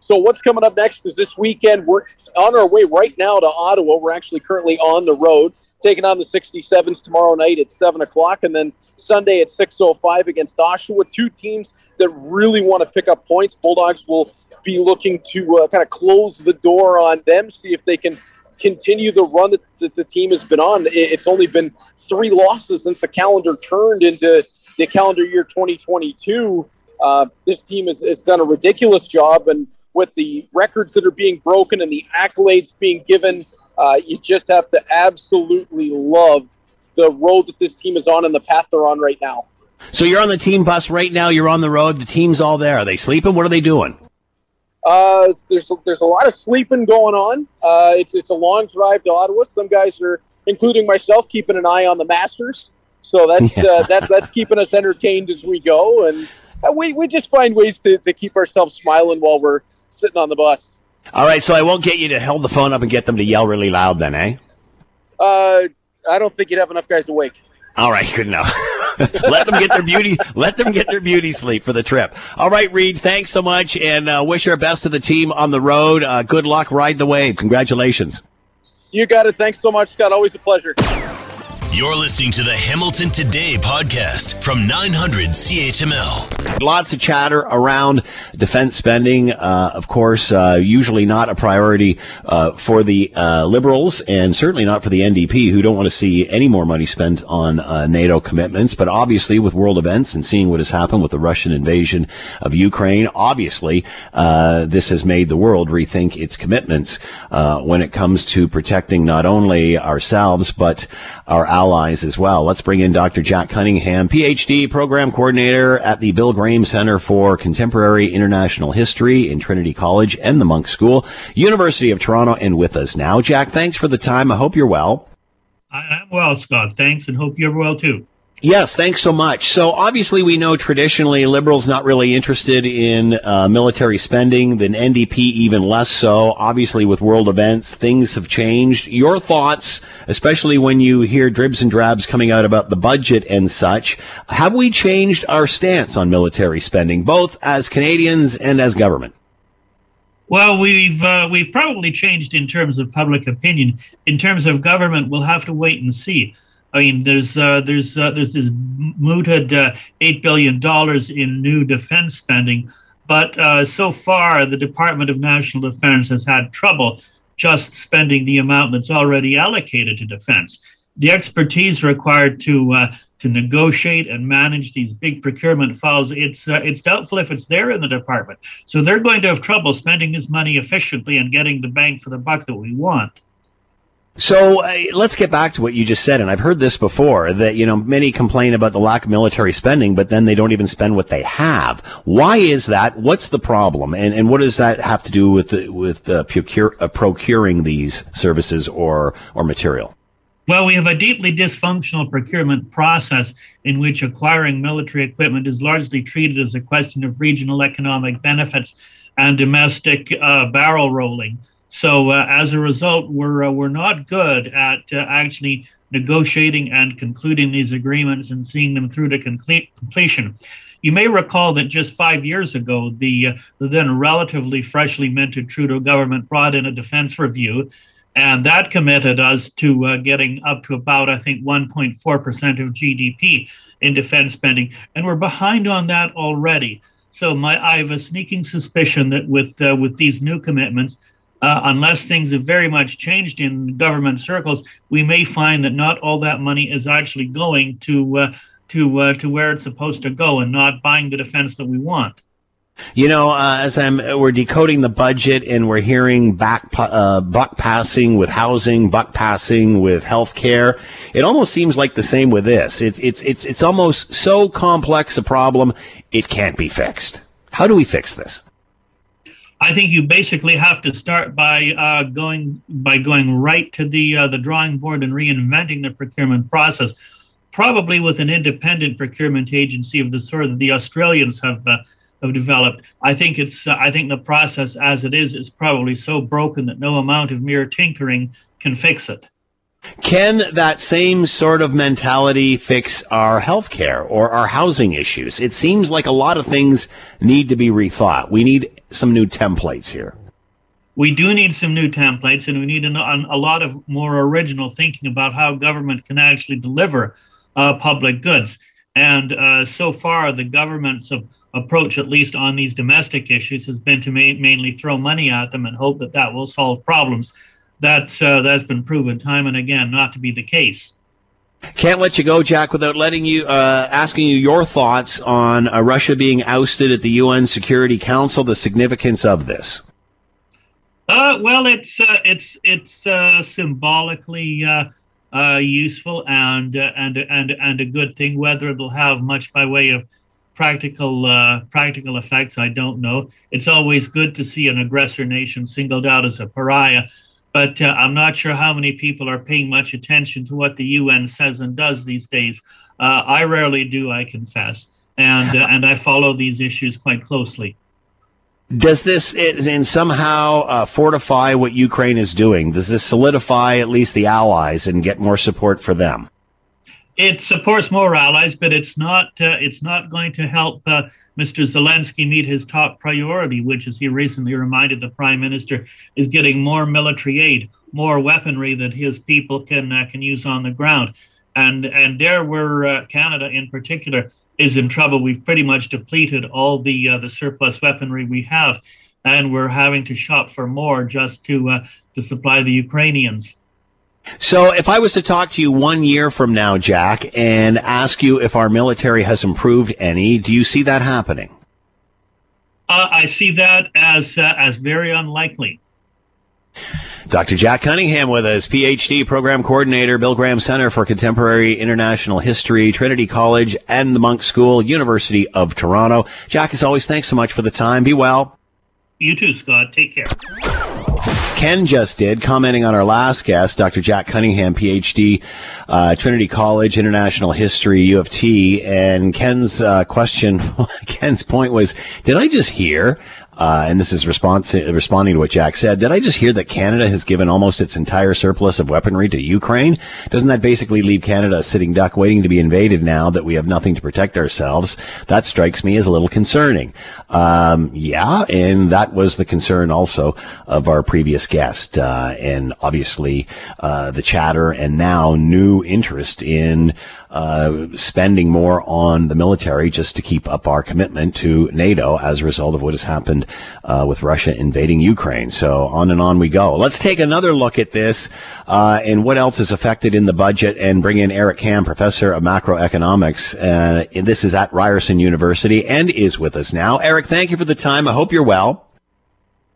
So what's coming up next is this weekend. We're on our way right now to Ottawa. We're actually currently on the road, taking on the 67s tomorrow night at seven o'clock, and then Sunday at 6:05 against Oshawa. Two teams that really want to pick up points. Bulldogs will be looking to uh, kind of close the door on them, see if they can continue the run that, that the team has been on. It's only been three losses since the calendar turned into the calendar year 2022. Uh, this team has, has done a ridiculous job, and with the records that are being broken and the accolades being given, uh, you just have to absolutely love the road that this team is on and the path they're on right now. So you're on the team bus right now. You're on the road. The team's all there. Are they sleeping? What are they doing? Uh, there's a, there's a lot of sleeping going on. Uh, it's it's a long drive to Ottawa. Some guys are, including myself, keeping an eye on the Masters. So that's uh, that, that's keeping us entertained as we go, and uh, we, we just find ways to, to keep ourselves smiling while we're sitting on the bus. All right, so I won't get you to hold the phone up and get them to yell really loud, then, eh? Uh, I don't think you'd have enough guys awake. All right, good enough. let them get their beauty. Let them get their beauty sleep for the trip. All right, Reed. Thanks so much, and uh, wish our best to the team on the road. Uh, good luck. Ride the wave. Congratulations. You got it. Thanks so much, Scott. Always a pleasure. You're listening to the Hamilton Today podcast from 900 CHML. Lots of chatter around defense spending. Uh, of course, uh, usually not a priority uh, for the uh, Liberals and certainly not for the NDP, who don't want to see any more money spent on uh, NATO commitments. But obviously, with world events and seeing what has happened with the Russian invasion of Ukraine, obviously, uh, this has made the world rethink its commitments when it comes to protecting not only ourselves, but our allies as well. Let's bring in Dr. Jack Cunningham, PhD program coordinator at the Bill Graham Center for Contemporary International History in Trinity College and the Munk School, University of Toronto, and with us now. Jack, thanks for the time. I hope you're well. I'm well, Scott. Thanks, and hope you're well too. Yes, thanks so much. So obviously, we know traditionally liberals not really interested in uh, military spending, than NDP even less so. Obviously, with world events, things have changed. Your thoughts, especially when you hear dribs and drabs coming out about the budget and such, have we changed our stance on military spending, both as Canadians and as government? Well, we've uh, we've probably changed in terms of public opinion. In terms of government, we'll have to wait and see. I mean, there's uh, there's uh, there's this mooted uh, eight billion dollars in new defense spending, but uh, so far the Department of National Defense has had trouble just spending the amount that's already allocated to defense. The expertise required to uh, to negotiate and manage these big procurement files, it's uh, it's doubtful if it's there in the department. So they're going to have trouble spending this money efficiently and getting the bang for the buck that we want. So uh, let's get back to what you just said, and I've heard this before that you know many complain about the lack of military spending, but then they don't even spend what they have. Why is that? What's the problem, and and what does that have to do with the, with the procure, uh, procuring these services or or material? Well, we have a deeply dysfunctional procurement process in which acquiring military equipment is largely treated as a question of regional economic benefits and domestic uh, barrel rolling. So uh, as a result, we're uh, we're not good at uh, actually negotiating and concluding these agreements and seeing them through to complete completion. You may recall that just five years ago, the, uh, the then relatively freshly minted Trudeau government brought in a defense review, and that committed us to uh, getting up to about, I think, 1.4% of GDP in defense spending, and we're behind on that already. So my, I have a sneaking suspicion that with uh, with these new commitments, uh, unless things have very much changed in government circles, we may find that not all that money is actually going to uh, to uh, to where it's supposed to go, and not buying the defense that we want. You know, uh, as I'm, we're decoding the budget and we're hearing back, uh, buck passing with housing, buck passing with healthcare. It almost seems like the same with this. It's, it's, it's, it's almost so complex a problem, it can't be fixed. How do we fix this? I think you basically have to start by uh, going by going right to the uh, the drawing board and reinventing the procurement process. probably with an independent procurement agency of the sort that the Australians have uh, have developed. I think it's uh, I think the process as it is is probably so broken that no amount of mere tinkering can fix it. Can that same sort of mentality fix our healthcare or our housing issues? It seems like a lot of things need to be rethought. We need some new templates here. We do need some new templates, and we need a, a lot of more original thinking about how government can actually deliver uh, public goods. And uh, so far, the government's approach, at least on these domestic issues, has been to ma- mainly throw money at them and hope that that will solve problems that's uh, that's been proven time and again not to be the case. Can't let you go, Jack, without letting you uh, asking you your thoughts on uh, Russia being ousted at the UN Security Council. The significance of this. Uh, well, it's uh, it's it's uh, symbolically uh, useful and and and and a good thing. Whether it'll have much by way of practical practical effects, I don't know. It's always good to see an aggressor nation singled out as a pariah but uh, I'm not sure how many people are paying much attention to what the UN says and does these days. Uh, I rarely do, I confess, and uh, and I follow these issues quite closely. Does this in somehow uh, fortify what Ukraine is doing? Does this solidify at least the allies and get more support for them? It supports more allies, but it's not. Uh, it's not going to help uh, Mr. Zelensky meet his top priority, which, as he recently reminded the prime minister, is getting more military aid, more weaponry that his people can uh, can use on the ground. And and there, where uh, Canada in particular is in trouble, we've pretty much depleted all the uh, the surplus weaponry we have, and we're having to shop for more just to uh, to supply the Ukrainians. So, if I was to talk to you one year from now, Jack, and ask you if our military has improved any, do you see that happening? Uh, I see that as uh, as very unlikely. Dr. Jack Cunningham with us, PhD program coordinator, Bill Graham Center for Contemporary International History, Trinity College, and the Munk School, University of Toronto. Jack, as always, thanks so much for the time. Be well. You too, Scott. Take care. Ken just did, commenting on our last guest, Dr. Jack Cunningham, PhD, uh, Trinity College, International History, U of T. And Ken's uh, question, Ken's point was, did I just hear uh, and this is response, responding to what Jack said. Did I just hear that Canada has given almost its entire surplus of weaponry to Ukraine? Doesn't that basically leave Canada a sitting duck waiting to be invaded now that we have nothing to protect ourselves? That strikes me as a little concerning. Um, yeah, and that was the concern also of our previous guest, uh, and obviously uh, the chatter and now new interest in uh, spending more on the military just to keep up our commitment to NATO as a result of what has happened uh, with Russia invading Ukraine. So on and on we go. Let's take another look at this uh, and what else is affected in the budget and bring in Eric Kam, professor of macroeconomics. Uh, and this is at Ryerson University and is with us now. Eric, thank you for the time. I hope you're well.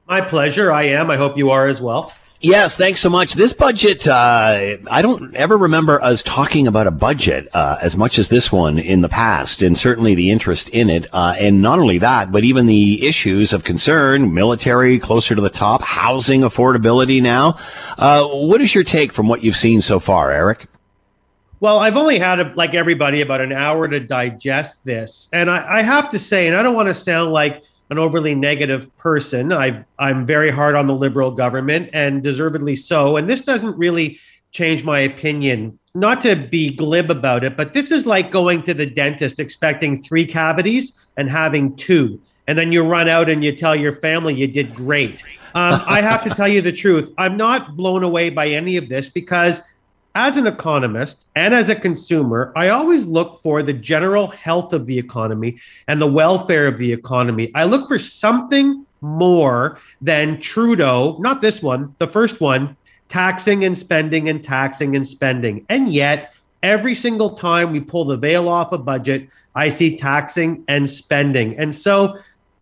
My pleasure. I am. I hope you are as well. Yes, thanks so much. This budget, uh, I don't ever remember us talking about a budget uh, as much as this one in the past, and certainly the interest in it. Uh, and not only that, but even the issues of concern, military closer to the top, housing affordability now. Uh, what is your take from what you've seen so far, Eric? Well, I've only had, like everybody, about an hour to digest this. And I, I have to say, and I don't want to sound like an overly negative person. I've I'm very hard on the liberal government and deservedly so. And this doesn't really change my opinion. Not to be glib about it, but this is like going to the dentist expecting three cavities and having two. And then you run out and you tell your family you did great. Um, I have to tell you the truth. I'm not blown away by any of this because as an economist and as a consumer, I always look for the general health of the economy and the welfare of the economy. I look for something more than Trudeau, not this one, the first one, taxing and spending and taxing and spending. And yet, every single time we pull the veil off a budget, I see taxing and spending. And so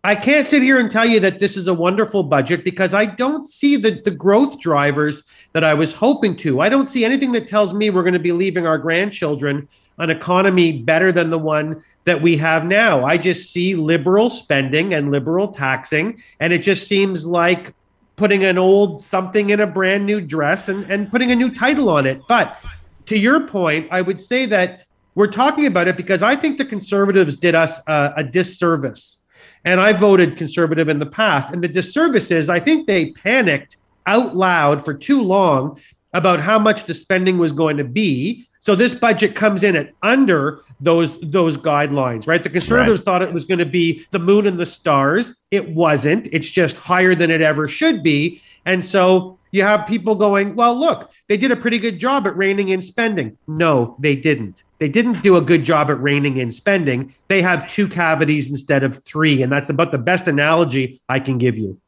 I can't sit here and tell you that this is a wonderful budget because I don't see the, the growth drivers that I was hoping to. I don't see anything that tells me we're going to be leaving our grandchildren an economy better than the one that we have now. I just see liberal spending and liberal taxing, and it just seems like putting an old something in a brand new dress and, and putting a new title on it. But to your point, I would say that We're talking about it because I think the conservatives did us uh, a disservice. And I voted conservative in the past. And the disservice is I think they panicked out loud for too long about how much the spending was going to be. So this budget comes in at under those those guidelines, right? The conservatives right. thought it was going to be the moon and the stars. It wasn't. It's just higher than it ever should be. And so you have people going, well, look, they did a pretty good job at reining in spending. No, they didn't. They didn't do a good job at reining in spending. They have two cavities instead of three. And that's about the best analogy I can give you.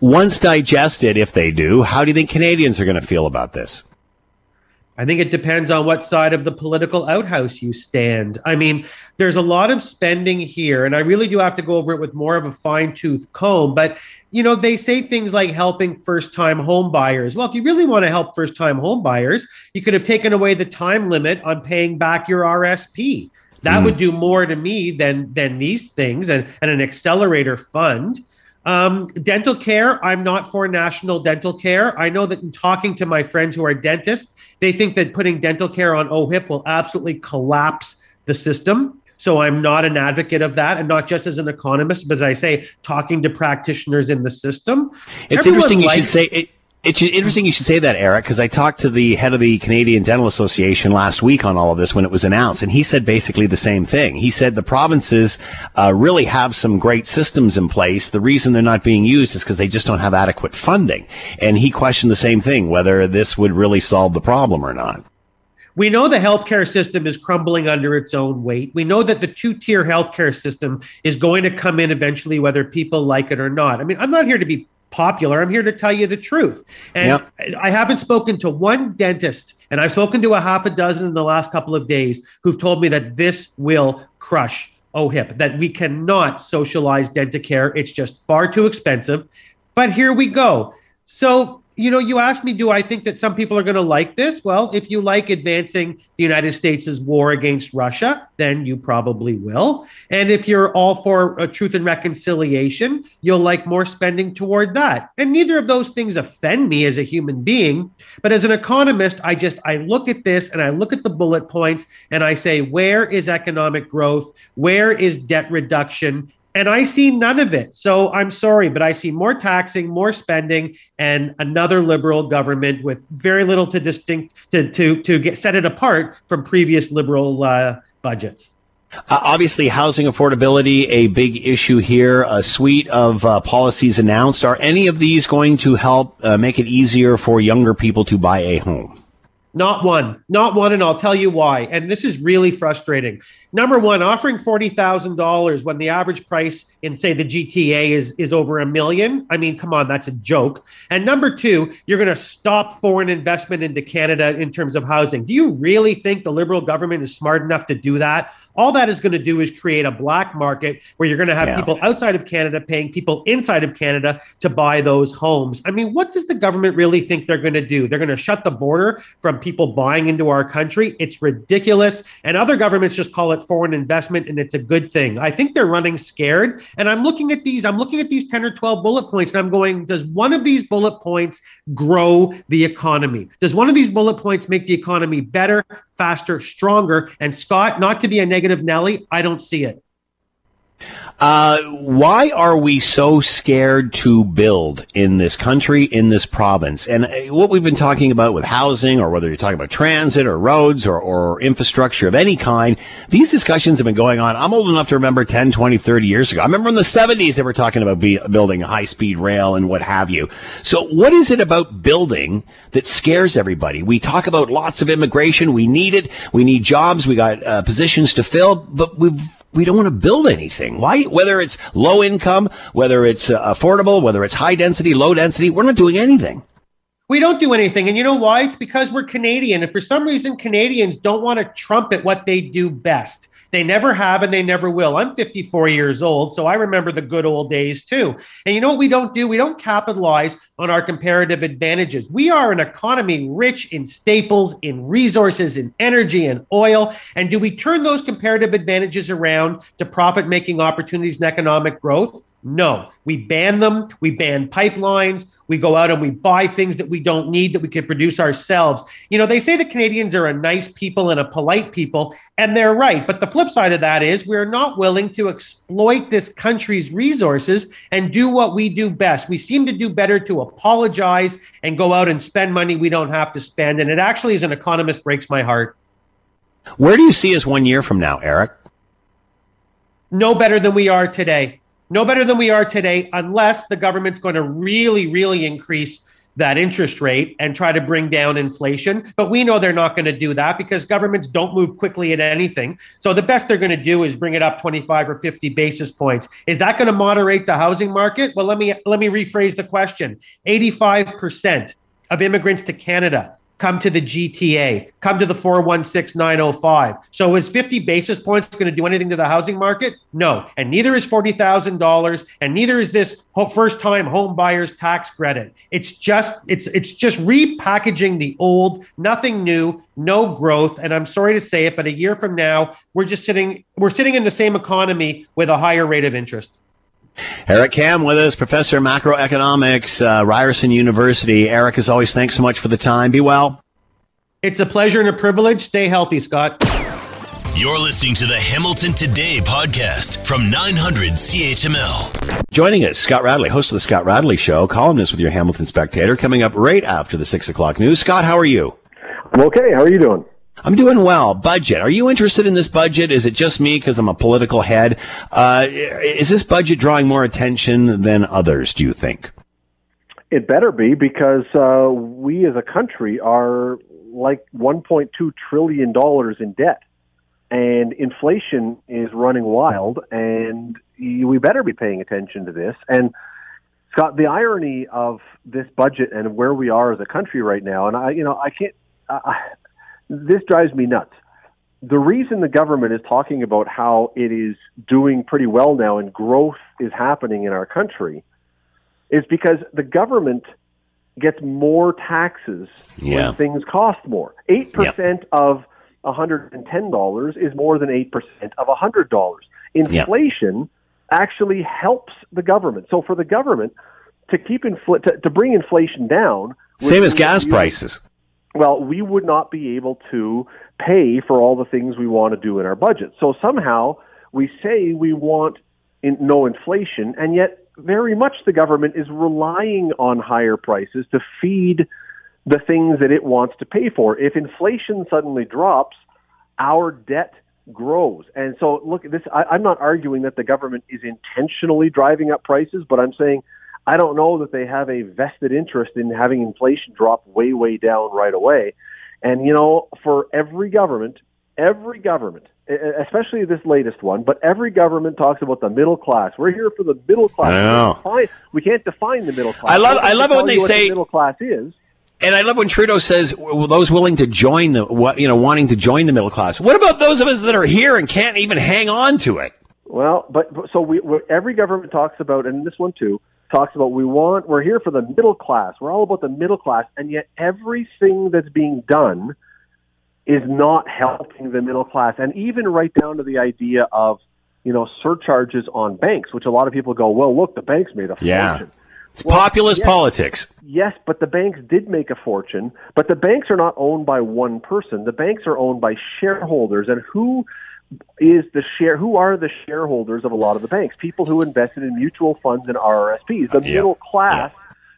Once digested, if they do, how do you think Canadians are going to feel about this? I think it depends on what side of the political outhouse you stand. I mean, there's a lot of spending here, and I really do have to go over it with more of a fine tooth comb. But, you know, they say things like helping first time home buyers. Well, if you really want to help first time home buyers, you could have taken away the time limit on paying back your RSP. That mm. would do more to me than than these things and, and an accelerator fund. Um, dental care, I'm not for national dental care. I know that in talking to my friends who are dentists, they think that putting dental care on OHIP will absolutely collapse the system. So I'm not an advocate of that, and not just as an economist, but as I say, talking to practitioners in the system. It's Everyone interesting you should say it, it's interesting you should say that, Eric, because I talked to the head of the Canadian Dental Association last week on all of this when it was announced, and he said basically the same thing. He said the provinces uh, really have some great systems in place. The reason they're not being used is because they just don't have adequate funding. And he questioned the same thing, whether this would really solve the problem or not. We know the healthcare system is crumbling under its own weight. We know that the two tier healthcare system is going to come in eventually, whether people like it or not. I mean, I'm not here to be popular. I'm here to tell you the truth. And yep. I haven't spoken to one dentist, and I've spoken to a half a dozen in the last couple of days who've told me that this will crush OHIP, that we cannot socialize Dentacare. It's just far too expensive. But here we go. So you know, you asked me, do I think that some people are going to like this? Well, if you like advancing the United States' war against Russia, then you probably will. And if you're all for truth and reconciliation, you'll like more spending toward that. And neither of those things offend me as a human being. But as an economist, I just I look at this and I look at the bullet points and I say, where is economic growth? Where is debt reduction? And I see none of it. So I'm sorry, but I see more taxing, more spending, and another liberal government with very little to distinct to to to get set it apart from previous liberal uh, budgets. Uh, obviously, housing affordability a big issue here. A suite of uh, policies announced. Are any of these going to help uh, make it easier for younger people to buy a home? Not one, not one, and I'll tell you why. And this is really frustrating. Number one, offering forty thousand dollars when the average price in, say, the GTA is is over a million. I mean, come on, that's a joke. And number two, you're going to stop foreign investment into Canada in terms of housing. Do you really think the Liberal government is smart enough to do that? All that is going to do is create a black market where you're going to have yeah. people outside of Canada paying people inside of Canada to buy those homes. I mean, what does the government really think they're going to do? They're going to shut the border from people buying into our country? It's ridiculous. And other governments just call it foreign investment and it's a good thing. I think they're running scared. And I'm looking at these, I'm looking at these 10 or 12 bullet points and I'm going, does one of these bullet points grow the economy? Does one of these bullet points make the economy better, faster, stronger? And Scott, not to be a negative Nelly, I don't see it. Uh, why are we so scared to build in this country, in this province? And uh, what we've been talking about with housing, or whether you're talking about transit or roads or, or infrastructure of any kind, these discussions have been going on. I'm old enough to remember 10, 20, 30 years ago. I remember in the 70s they were talking about be, building high speed rail and what have you. So what is it about building that scares everybody? We talk about lots of immigration. We need it. We need jobs. We got uh, positions to fill, but we've we don't want to build anything. Why? Whether it's low income, whether it's uh, affordable, whether it's high density, low density, we're not doing anything. We don't do anything. And you know why? It's because we're Canadian. And for some reason, Canadians don't want to trumpet what they do best. They never have and they never will. I'm 54 years old, so I remember the good old days too. And you know what we don't do? We don't capitalize on our comparative advantages. We are an economy rich in staples, in resources, in energy and oil. And do we turn those comparative advantages around to profit making opportunities and economic growth? No, we ban them. We ban pipelines. We go out and we buy things that we don't need that we can produce ourselves. You know, they say the Canadians are a nice people and a polite people, and they're right. But the flip side of that is we're not willing to exploit this country's resources and do what we do best. We seem to do better to apologize and go out and spend money we don't have to spend. And it actually, as an economist, breaks my heart. Where do you see us one year from now, Eric? No better than we are today no better than we are today, unless the government's going to really, really increase that interest rate and try to bring down inflation. But we know they're not going to do that because governments don't move quickly at anything. So the best they're going to do is bring it up 25 or 50 basis points. Is that going to moderate the housing market? Well, let me let me rephrase the question. 85% of immigrants to Canada come to the GTA, come to the 416905. So is 50 basis points going to do anything to the housing market? No. And neither is $40,000 and neither is this first time home buyers tax credit. It's just it's it's just repackaging the old, nothing new, no growth, and I'm sorry to say it, but a year from now, we're just sitting we're sitting in the same economy with a higher rate of interest. Eric Kam with us, professor of macroeconomics, uh, Ryerson University. Eric, as always, thanks so much for the time. Be well. It's a pleasure and a privilege. Stay healthy, Scott. You're listening to the Hamilton Today podcast from 900 CHML. Joining us, Scott Radley, host of the Scott Radley Show, columnist with your Hamilton Spectator, coming up right after the six o'clock news. Scott, how are you? I'm okay. How are you doing? I'm doing well. Budget. Are you interested in this budget? Is it just me because I'm a political head? Uh, is this budget drawing more attention than others, do you think? It better be because uh, we as a country are like $1.2 trillion in debt. And inflation is running wild, and we better be paying attention to this. And Scott, the irony of this budget and where we are as a country right now, and I, you know, I can't. This drives me nuts. The reason the government is talking about how it is doing pretty well now and growth is happening in our country is because the government gets more taxes yeah. when things cost more. 8% yep. of $110 is more than 8% of $100. Inflation yep. actually helps the government. So for the government to keep infl- to, to bring inflation down, same as gas prices well, we would not be able to pay for all the things we want to do in our budget. So somehow we say we want in, no inflation, and yet very much the government is relying on higher prices to feed the things that it wants to pay for. If inflation suddenly drops, our debt grows. And so, look, this I, I'm not arguing that the government is intentionally driving up prices, but I'm saying I don't know that they have a vested interest in having inflation drop way, way down right away. And, you know, for every government, every government, especially this latest one, but every government talks about the middle class. We're here for the middle class. I know. We, can't define, we can't define the middle class. I love, I love it when they say the middle class is. And I love when Trudeau says well, those willing to join the, you know, wanting to join the middle class. What about those of us that are here and can't even hang on to it? Well, but so we, every government talks about, and this one too, talks about we want we're here for the middle class. We're all about the middle class, and yet everything that's being done is not helping the middle class, and even right down to the idea of you know surcharges on banks, which a lot of people go, well, look, the banks made a fortune. Yeah. It's well, populist yes, politics. Yes, but the banks did make a fortune. But the banks are not owned by one person. The banks are owned by shareholders. And who is the share who are the shareholders of a lot of the banks? People who invested in mutual funds and RRSPs the middle class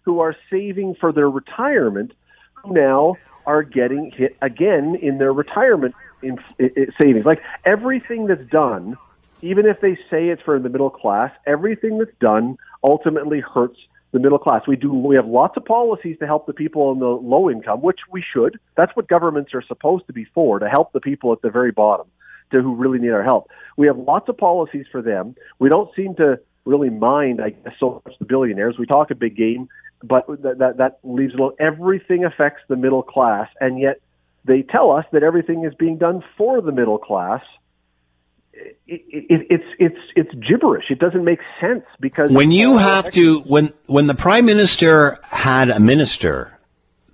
who are saving for their retirement who now are getting hit again in their retirement in, in, in savings. Like everything that's done even if they say it's for the middle class everything that's done ultimately hurts the middle class. We do we have lots of policies to help the people in the low income, which we should. That's what governments are supposed to be for, to help the people at the very bottom. to who really need our help. We have lots of policies for them. We don't seem to really mind, I guess, so much the billionaires. We talk a big game, but that that, that leaves alone. Everything affects the middle class, and yet they tell us that everything is being done for the middle class. It, it, it's it's it's gibberish. It doesn't make sense because when you have to when when the prime minister had a minister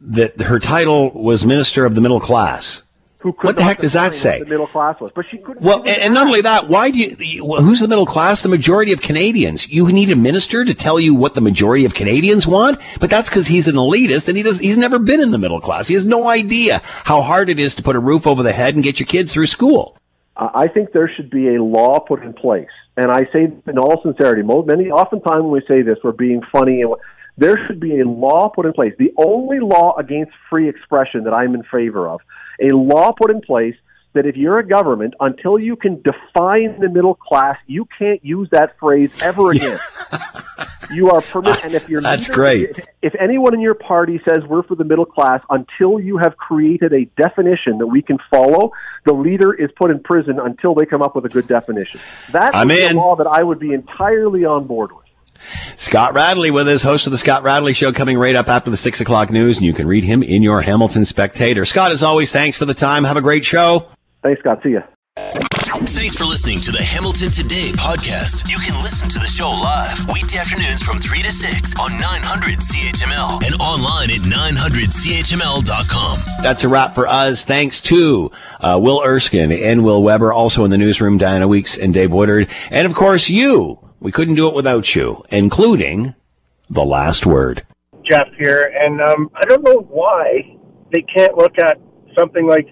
that her title was minister of the middle class, who could What the heck does that say? The middle class was, but she couldn't. Well, and, and not only that, why do you? Who's the middle class? The majority of Canadians. You need a minister to tell you what the majority of Canadians want, but that's because he's an elitist and he does. He's never been in the middle class. He has no idea how hard it is to put a roof over the head and get your kids through school. I think there should be a law put in place, and I say in all sincerity, many oftentimes when we say this, we're being funny. And there should be a law put in place. The only law against free expression that I'm in favor of, a law put in place that if you're a government, until you can define the middle class, you can't use that phrase ever again. you are permitted, and if you're That's leader- great. If, if anyone in your party says we're for the middle class, until you have created a definition that we can follow, the leader is put in prison until they come up with a good definition. That's a law that I would be entirely on board with. Scott Radley with us, host of the Scott Radley Show, coming right up after the six o'clock news, and you can read him in your Hamilton Spectator. Scott, as always, thanks for the time. Have a great show. Thanks, Scott. See ya. Thanks for listening to the Hamilton Today podcast. You can listen to the show live weekday afternoons from 3 to 6 on 900 CHML and online at 900CHML.com. That's a wrap for us. Thanks to uh, Will Erskine and Will Weber, also in the newsroom, Diana Weeks and Dave Woodard, and of course you. We couldn't do it without you, including the last word. Jeff here, and um, I don't know why they can't look at something like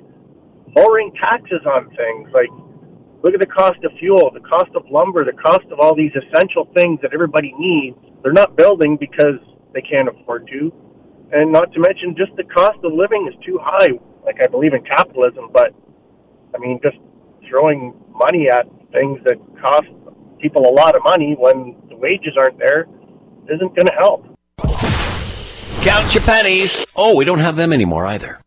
lowering taxes on things. Like, look at the cost of fuel, the cost of lumber, the cost of all these essential things that everybody needs. They're not building because they can't afford to, and not to mention just the cost of living is too high. Like, I believe in capitalism, but I mean, just throwing money at things that cost people a lot of money when the wages aren't there isn't going to help. Count your pennies. Oh, we don't have them anymore either.